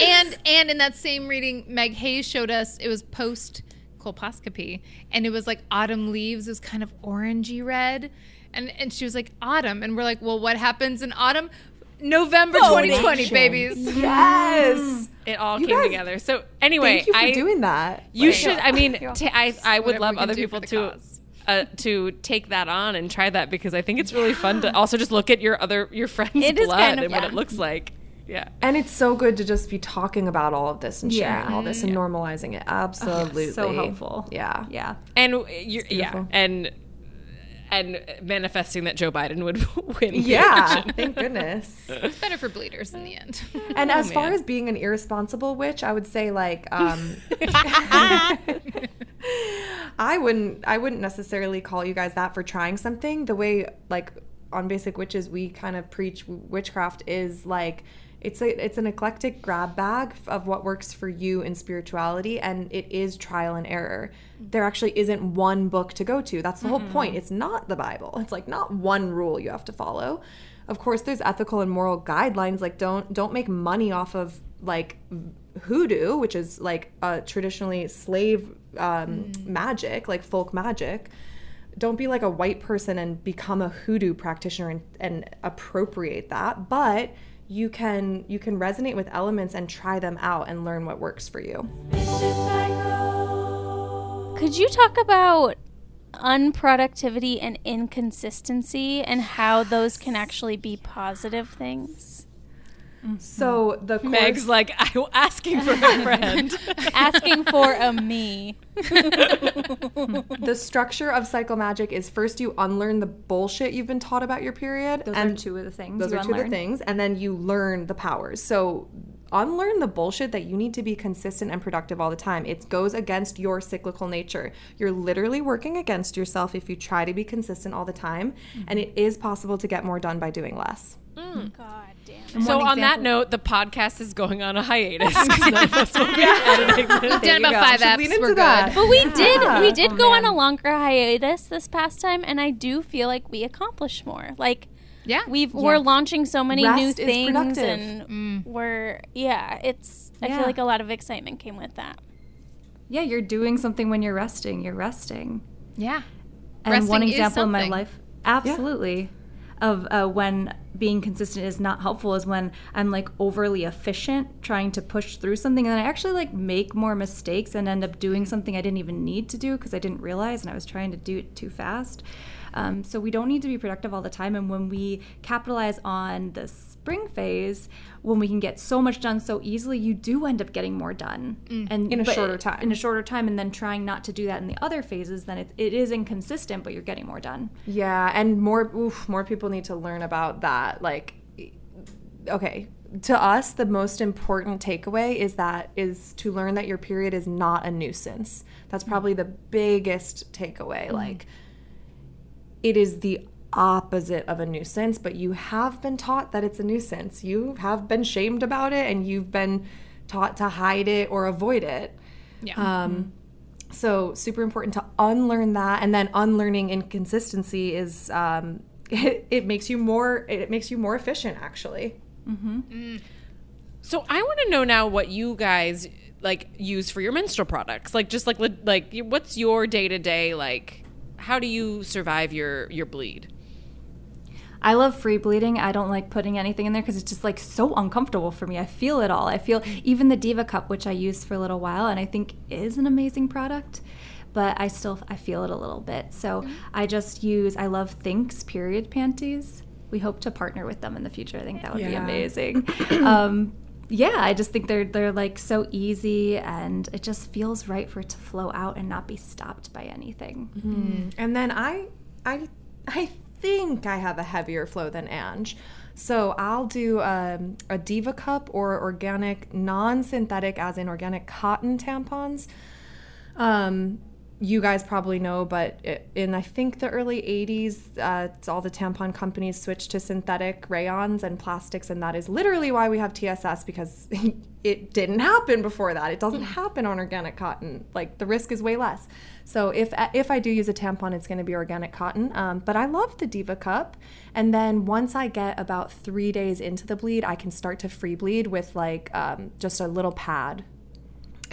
And and in that same reading, Meg Hayes showed us it was post colposcopy, and it was like autumn leaves is kind of orangey red, and and she was like autumn, and we're like, well, what happens in autumn? November 2020, babies. Yes. it all You came guys- together so anyway Thank you for I, doing that. You should. I mean, ta- I I would Whatever love other people to uh, to take that on and try that because I think it's really fun to also just look at your other your friends' It is blood kind of and what fun. it looks like. Yeah. And it's so good to just be talking about all of this and sharing Yeah. all this and normalizing it. Absolutely. So helpful. Yeah. Yeah. And you're, yeah, and and manifesting that Joe Biden would win. Yeah. election. Thank goodness. It's better for bleeders in the end. And as far as being an irresponsible witch, I would say like um I wouldn't I wouldn't necessarily call you guys that for trying something. The way like on Basic Witches we kind of preach witchcraft is like it's a it's an eclectic grab bag of what works for you in spirituality and it is trial and error. There actually isn't one book to go to. That's the whole point. It's not the Bible. It's like not one rule you have to follow. Of course there's ethical and moral guidelines like don't don't make money off of like hoodoo, which is like a traditionally slave um, magic, like folk magic. Don't be like a white person and become a hoodoo practitioner and, and appropriate that. But you can you can resonate with elements and try them out and learn what works for you. Could you talk about unproductivity and inconsistency and how those can actually be positive things? So the course, Meg's like I'm asking for a friend. Asking for a me. the structure of cycle magic is first you unlearn the bullshit you've been taught about your period. Those and are two of the things Those you are two of the things, and then you learn the powers. So unlearn the bullshit that you need to be consistent and productive all the time. It goes against your cyclical nature. You're literally working against yourself if you try to be consistent all the time, mm-hmm. and it is possible to get more done by doing less. Mm. God damn. So one on that note, the podcast is going on a hiatus. 'cause none of us will be editing this. Done about five Should apps. We're into good. that. But we did we did Oh, go on a longer hiatus this past time and I do feel like we accomplished more. Like Yeah. we've we're launching so many new Rest is things productive. and mm. we're yeah, it's I Yeah. feel like a lot of excitement came with that. Yeah, you're doing something when you're resting. You're resting. yeah. And Resting one is example in my life, absolutely, of uh, when being consistent is not helpful is when I'm like overly efficient trying to push through something, and then I actually like make more mistakes and end up doing something I didn't even need to do because I didn't realize and I was trying to do it too fast. Um, so we don't need to be productive all the time, and when we capitalize on the spring phase, when we can get so much done so easily, you do end up getting more done, mm. and In a shorter time. In a shorter time, and then trying not to do that in the other phases, then it, it is inconsistent, but you're getting more done. Yeah, and more oof, more people need to learn about that. Like okay, to us the most important takeaway is that is to learn that your period is not a nuisance. That's mm. probably the biggest takeaway. Mm. Like it is the opposite of a nuisance, but you have been taught that it's a nuisance. You have been shamed about it and you've been taught to hide it or avoid it. Yeah. Um, so super important to unlearn that, and then unlearning inconsistency is um, it, it makes you more it makes you more efficient actually. Mm-hmm. So I want to know now what you guys like use for your menstrual products. Like just like like what's your day to day like? How do you survive your your bleed? I love free bleeding. I don't like putting anything in there because it's just like so uncomfortable for me. I feel it all. I feel even the Diva Cup, which I used for a little while, and I think is an amazing product. But I still I feel it a little bit. So I just use. I love Thinx period panties. We hope to partner with them in the future. I think that would be amazing. um, yeah, I just think they're they're like so easy, and it just feels right for it to flow out and not be stopped by anything. And then I I I think I have a heavier flow than Ange. So I'll do um, a Diva cup or organic, non-synthetic, as in organic cotton tampons. Um, you guys probably know, but in I think the early 80s, uh, all the tampon companies switched to synthetic rayons and plastics, and that is literally why we have TSS because it didn't happen before that. It doesn't happen on organic cotton. Like the risk is way less. So if if I do use a tampon, it's going to be organic cotton. Um, but I love the Diva cup, and then once I get about three days into the bleed, I can start to free bleed with like um, just a little pad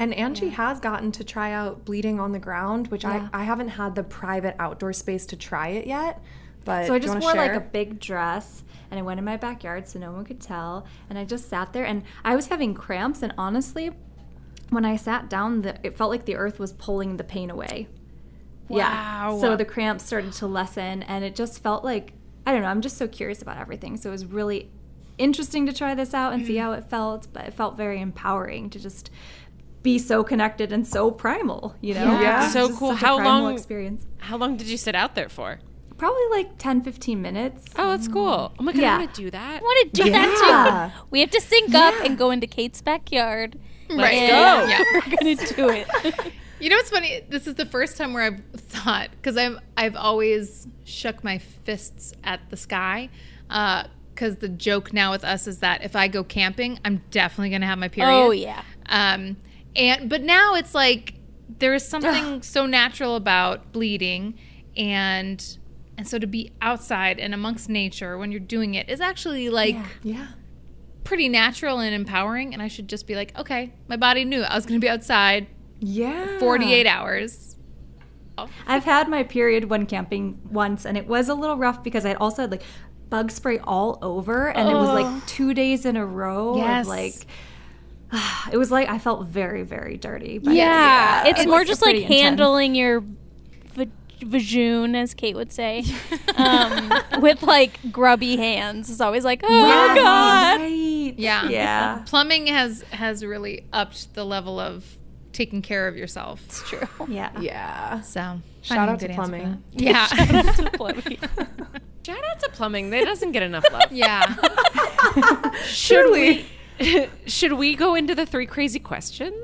and Angie has gotten to try out bleeding on the ground, which Yeah. I, I haven't had the private outdoor space to try it yet. But So I just wanna wore like a big dress and I went in my backyard so no one could tell. And I just sat there and I was having cramps. And honestly, when I sat down, the, it felt like the earth was pulling the pain away. Yeah. So the cramps started to lessen and it just felt like, I don't know, I'm just so curious about everything. So it was really interesting to try this out and see mm. how it felt. But it felt very empowering to just be so connected and so primal, you know? Yeah. It's So cool. How long- Experience. How long did you sit out there for? Probably like 10, 15 minutes. Oh, that's cool. Oh my god, Yeah. I want to do that. I want to do Yeah. that too. We have to sync up and go into Kate's backyard. Right. And Yeah. We're gonna do it. You know what's funny? This is the first time where I've thought because I'm I've always shook my fists at the sky. Because the joke now with us is that if I go camping, I'm definitely gonna have my period. oh yeah. Um, and but now it's like there is something so natural about bleeding, and and so to be outside and amongst nature when you're doing it is actually like yeah. pretty natural and empowering. And I should just be like, okay, my body knew I was gonna be outside Yeah. 48 hours. Oh. I've had my period when camping once, and it was a little rough because I also had like bug spray all over, and it was like two days in a row. Yes. Like it was like I felt very, very dirty. But Yeah, it's it more was just like pretty intense. handling your va- vajoon, as Kate would say, um, with like grubby hands. It's always like, oh god. Right. Yeah. Yeah. Plumbing has has really upped the level of taking care of yourself. It's true. Yeah. Yeah. So Shout finding a out to good answer for plumbing. that. Yeah. Shout out to plumbing. That doesn't get enough love. yeah. Should we? Should we go into the three crazy questions?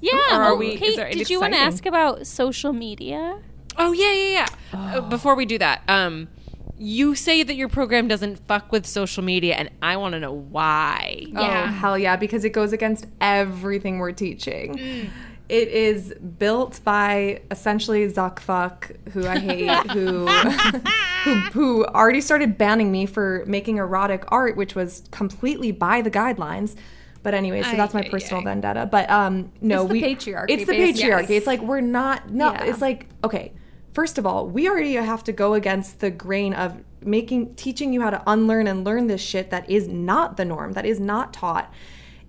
Yeah. Or are well, we- is Kate, there- did you want to ask about social media? Oh yeah, yeah, yeah. Uh, before we do that, um, you say that your program doesn't fuck with social media, and I want to know why. Oh, Yeah. hell yeah, because it goes against everything we're teaching. It is built by essentially Zuck Fuck, who I hate, who, who who already started banning me for making erotic art, which was completely by the guidelines. But anyway, so that's my personal vendetta. But um, no, It's the we patriarchy, It's the patriarchy. It's like we're not. No, Yeah. it's like okay. First of all, we already have to go against the grain of making teaching you how to unlearn and learn this shit that is not the norm, that is not taught.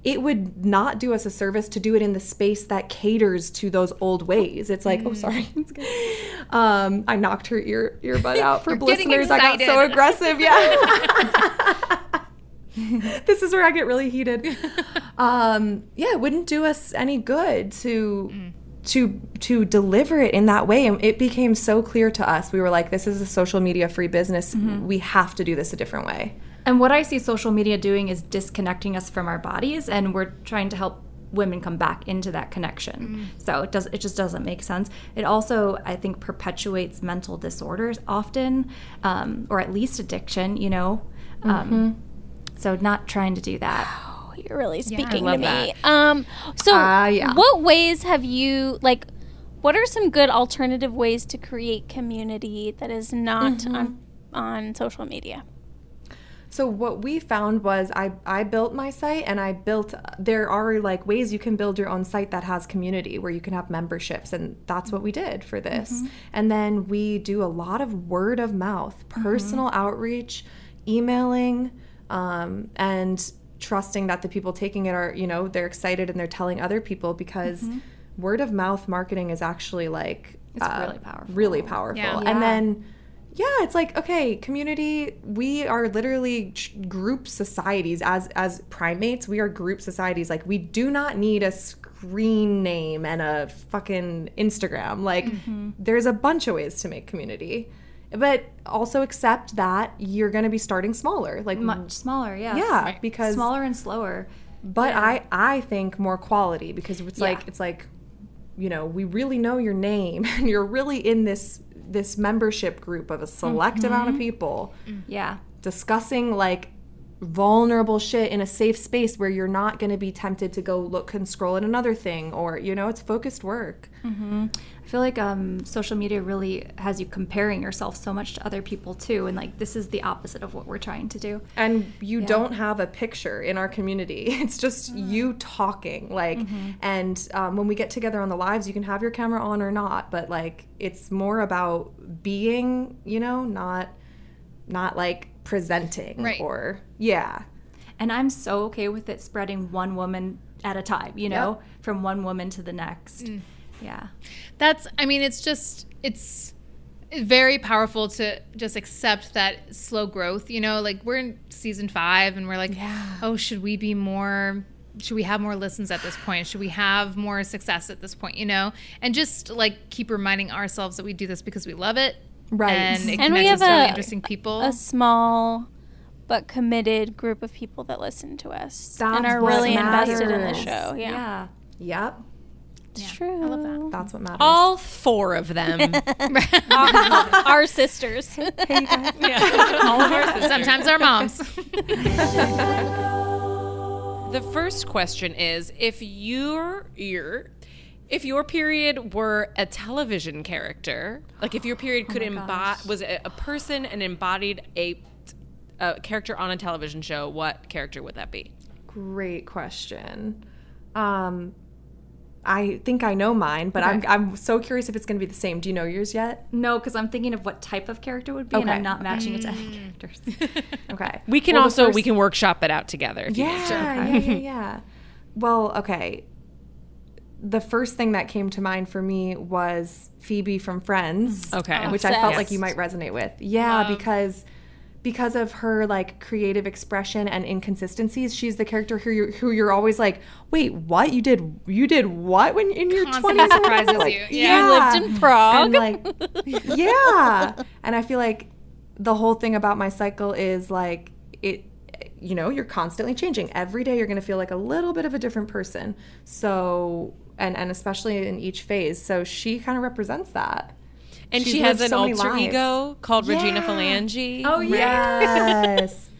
It would not do us a service to do it in the space that caters to those old ways. It's like, oh, sorry. um, I knocked her ear earbud out for listeners. I got so aggressive. Yeah. this is where I get really heated. Um, yeah, it wouldn't do us any good to to to deliver it in that way. And it became so clear to us. We were like, this is a social media free business. We have to do this a different way. And what I see social media doing is disconnecting us from our bodies, and we're trying to help women come back into that connection. So it does it just doesn't make sense. It also I think perpetuates mental disorders often, um, or at least addiction. You know, um, so not trying to do that. Oh, you're really speaking love to me. Um, so Ah, yeah. what ways have you like? What are some good alternative ways to create community that is not on on social media? So what we found was I I built my site and I built there are like ways you can build your own site that has community where you can have memberships and that's what we did for this. Mm-hmm. And then we do a lot of word of mouth, mm-hmm. personal outreach, emailing um, and trusting that the people taking it are, you know, they're excited and they're telling other people because mm-hmm. word of mouth marketing is actually like It's uh, really powerful. Really powerful. Yeah. And then yeah, it's like okay, community. We are literally group societies as as primates. We are group societies. Like we do not need a screen name and a fucking Instagram. Like Mm-hmm. there's a bunch of ways to make community, but also accept that you're going to be starting smaller. Like Much smaller, yeah yeah, because smaller and slower. but I I think more quality because it's like it's like you know we really know your name and you're really in this this membership group of a select amount of mm-hmm. people Yeah. discussing like vulnerable shit in a safe space where you're not going to be tempted to go look and scroll at another thing or you know it's focused work. I feel like um, social media really has you comparing yourself so much to other people too, and like this is the opposite of what we're trying to do. and you don't have a picture in our community. It's just you talking like and um, when we get together on the lives you can have your camera on or not but like it's more about being you know not not like presenting Right. or yeah And I'm so okay with it spreading one woman at a time, you know, from one woman to the next. Mm. Yeah. That's, I mean, it's just, it's very powerful to just accept that slow growth. You know, like we're in season five and we're like, oh, should we be more, should we have more listens at this point? Should we have more success at this point? You know, and just like keep reminding ourselves that we do this because we love it. Right. And it And we have us really a- interesting people. A small but committed group of people that listen to us and are what really invested in the show. Yeah, Yeah. yep it's true. I love that. that's what matters All four of them. Our sisters. All of our Sometimes our moms. The first question is if your your if your period were a television character, like if your period could embody was a, a person and embodied a, a character on a television show, what character would that be? Great question. Um, I think I know mine, but I'm I'm so curious if it's going to be the same. Do you know yours yet? No, because I'm thinking of what type of character it would be, and I'm not matching it to any characters. Okay. We can Well, the also we first- can workshop it out together. If you need to. Yeah, yeah, yeah, yeah. Well, okay. The first thing that came to mind for me was Phoebe from Friends. Mm-hmm. Okay. Oh, which I felt like you might resonate with. Yeah, because because of her like creative expression and inconsistencies, she's the character who you're, who you're always like, wait, what? You did you did what when in your Constantly twenties? surprises you. Yeah. You lived in Prague. And like, yeah. And I feel like the whole thing about my cycle is like it you know, you're constantly changing. Every day you're going to feel like a little bit of a different person. So and and especially in each phase. So she kind of represents that. And She's she has an so many alter lives. ego called Regina Phalange. Oh yeah. Yes.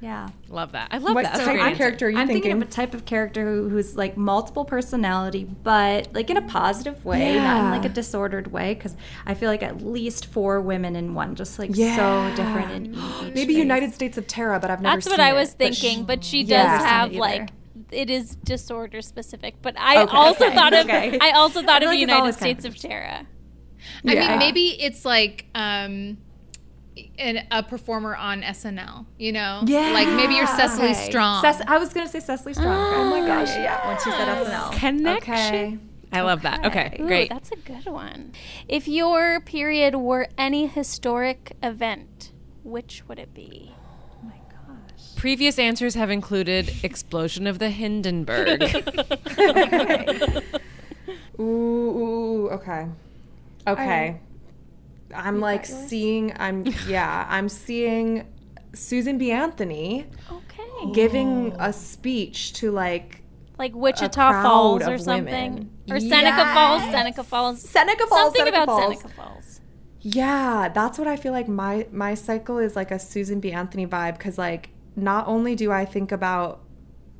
Yeah. Love that. I love what that. That's type of character are you I'm thinking? thinking? of a type of character who, who's like multiple personality, but like in a positive way, not in like a disordered way. Because I feel like at least four women in one, just like Yeah. so different in each. Maybe face. United States of Tara, but I've never seen it. That's what I it. was But sh- thinking, but she does Yeah. have like it is disorder specific. But I Okay, also okay, thought of okay. I also thought feel of like it's United always kind States of of Tara. I Yeah. mean, maybe it's like um, an, a performer on SNL. You know, Yeah. like maybe you're Cecily Okay. Strong. Cec- I was gonna say Cecily Strong. Oh my gosh, yeah. When she said SNL. Connection. Okay. I love that. Okay, Ooh, great. That's a good one. If your period were any historic event, which would it be? Previous answers have included explosion of the Hindenburg. Ooh, ooh, okay. Okay. I'm like seeing I'm yeah, I'm seeing Susan B. Anthony Okay. giving oh. a speech to like Like a Wichita crowd Falls of or something. women. Or Seneca Falls, Seneca Falls. Seneca Falls, Something Seneca about Falls. Seneca Falls. Yeah, that's what I feel like my my cycle is like a Susan B. Anthony vibe because like not only do I think about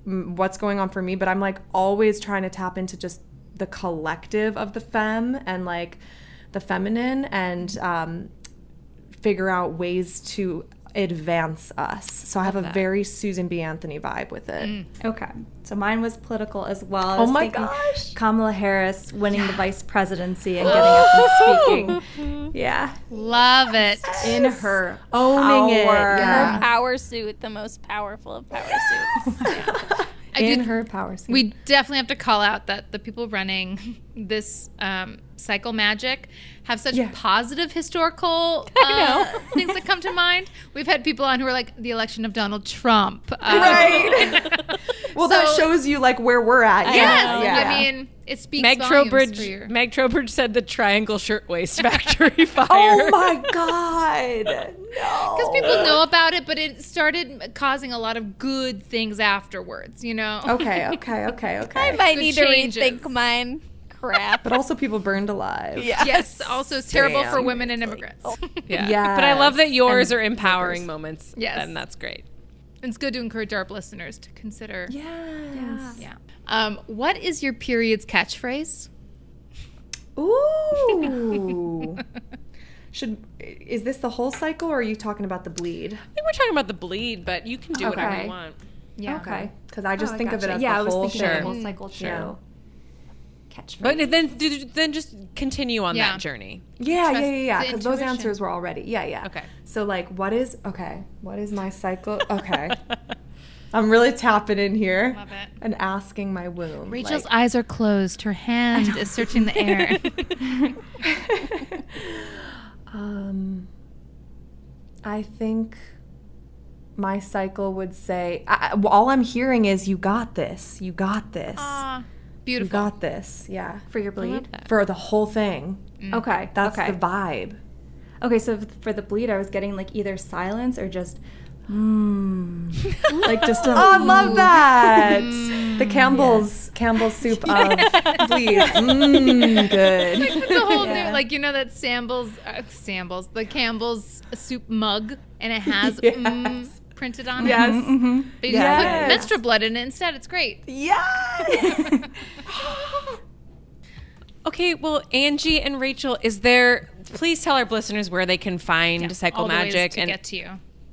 what's going on for me, but I'm like always trying to tap into just the collective of the femme and like the feminine and um, figure out ways to advance us. So I have a very Susan B. Anthony vibe with it. Mm. Okay, so mine was political as well. Oh my gosh. Kamala Harris winning the vice presidency and getting up and speaking. Yeah, Love it. in her Owning it, yeah. Her power suit, the most powerful of power suits. I In did- her power suit. We definitely have to call out that the people running this um, cycle magic have such Yeah. positive historical uh, things that come to mind. We've had people on who are like the election of Donald Trump. Uh, Right. well, that shows you like where we're at. Yes, Yeah. I mean it speaks Meg volumes for Trowbridge. your. Meg Trowbridge said the Triangle Shirtwaist Factory fire. Oh my god. No. because people know about it, but it started causing a lot of good things afterwards. You know. Okay, okay, okay, okay. I might Good need to rethink mine. Crap. But also people burned alive. Yes. yes Also, it's terrible for women and immigrants. Yeah. But I love that yours And are empowering moments. Yes. And that's great. it's good to encourage our listeners to consider. Yes. Yeah. Um, what is your period's catchphrase? Ooh. Should is this the whole cycle or are you talking about the bleed? I think we're talking about the bleed, but you can do whatever you want. Yeah. Okay. Because I just Oh, think of it as yeah, the I was whole thinking thing. the whole cycle Sure. Too. Catchphrase. But then then just continue on Yeah. that journey. Yeah, Trust yeah, yeah, yeah. Because those answers were already. Yeah, yeah. Okay. So like, what is okay? What is my cycle? Okay. I'm really tapping in here Love it. and asking my womb. Rachel's like- eyes are closed. Her hand is searching the air. Um, I think my cycle would say I, I- all I'm hearing is you got this. You got this. Ah, you beautiful. got this. Yeah. for your bleed. For the whole thing. Okay. That's okay. the vibe. Okay, so for the bleed, I was getting like either silence or just, mm, like just a. Oh, I love that. the Campbell's Campbell's soup of bleed. Mmm, good. It's a whole new, like you know that Sambles, uh, Sambles, the Campbell's soup mug, and it has Yes. mm printed on Yes. it. But you just Yes. put menstrual blood in it instead. It's great. Yes. Okay, well, Angie and Rachel, is there? Please tell our listeners where they can find Cycle All the ways Magic to and get to you.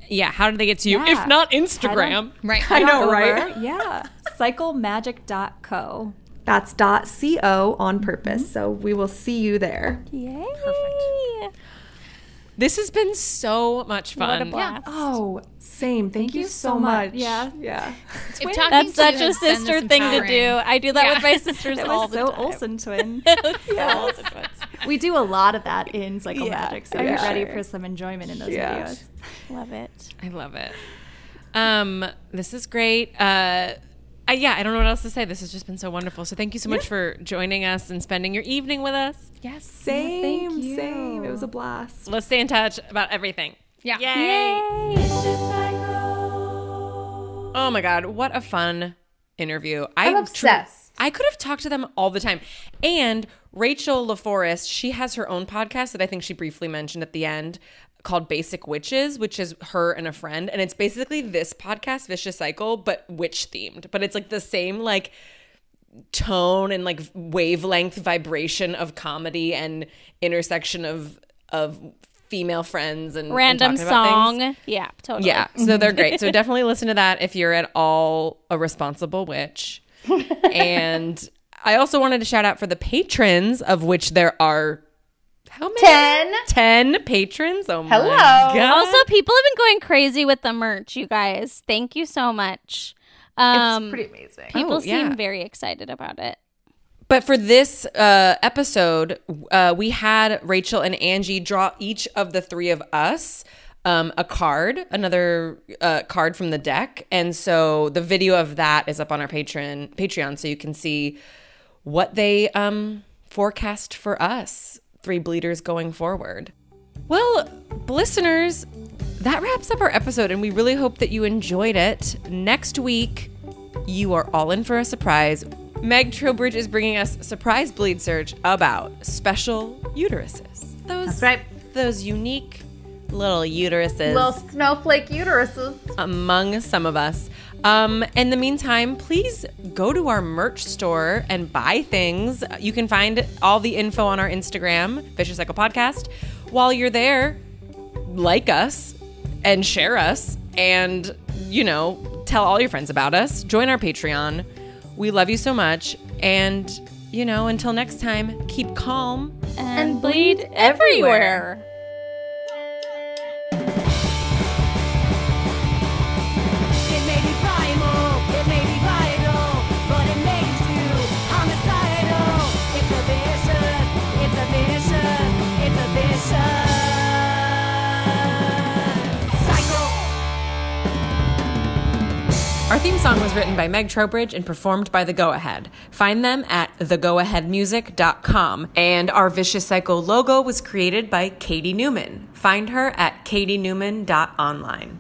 yeah, how do they get to you? Yeah. If not Instagram, Right. I know, Over, right? Yeah. Cyclemagic.co. That's dot co on purpose. So we will see you there. Yay. This has been so much What a fun. blast. Oh, same. Thank, you, you so so much. much. Yeah. Yeah. If talking That's to you such a sister this thing to do. I do that Yeah. with my sisters That all was the so time. Olsen twin. Yes. we do a lot of that in Cycle Yeah, Magic, so for get ready sure. for some enjoyment in those Yeah. videos. Love it. I love it. Um, this is great. Uh, I, yeah, I don't know what else to say. This has just been so wonderful. So thank you so much for joining us and spending your evening with us. Yes. Same, you. same. It was a blast. Let's stay in touch about everything. Yeah. Yay! Oh my god, what a fun interview. I I'm tr- obsessed. I could have talked to them all the time. And Rachel LaForest, she has her own podcast that I think she briefly mentioned at the end called Basic Witches, which is her and a friend. And it's basically this podcast, Vicious Cycle, but witch themed. But it's like the same, like, tone and like wavelength vibration of comedy and intersection of of female friends and and Random things. song. Yeah, totally. Yeah, so they're great. So definitely listen to that if you're at all a responsible witch. and I also wanted to shout out for the patrons, of which there are how many? Ten. Ten patrons. Oh Hello. my god! Also, people have been going crazy with the merch, you guys. Thank you so much. Um, it's pretty amazing. people Oh, seem very excited about it. But for this uh, episode, uh, we had Rachel and Angie draw each of the three of us um, a card, another uh, card from the deck, and so the video of that is up on our Patreon. Patreon, so you can see what they um, forecast for us, three bleeders going forward. Well, listeners, that wraps up our episode, and we really hope that you enjoyed it. Next week, you are all in for a surprise. Meg Trowbridge is bringing us surprise bleed search about special uteruses. Those, That's right. Those unique little uteruses Little snowflake uteruses. among some of us. Um, in the meantime, please go to our merch store and buy things. You can find all the info on our Instagram, Vicious Cycle Podcast. While you're there, like us and share us and, you know, tell all your friends about us. Join our Patreon. We love you so much. And, you know, until next time, keep calm. And, bleed everywhere. It Our theme song was written by Meg Trowbridge and performed by The Go Ahead. Find them at thegoaheadmusic.com. And our Vicious Cycle logo was created by Katie Newman. Find her at katienewman.online.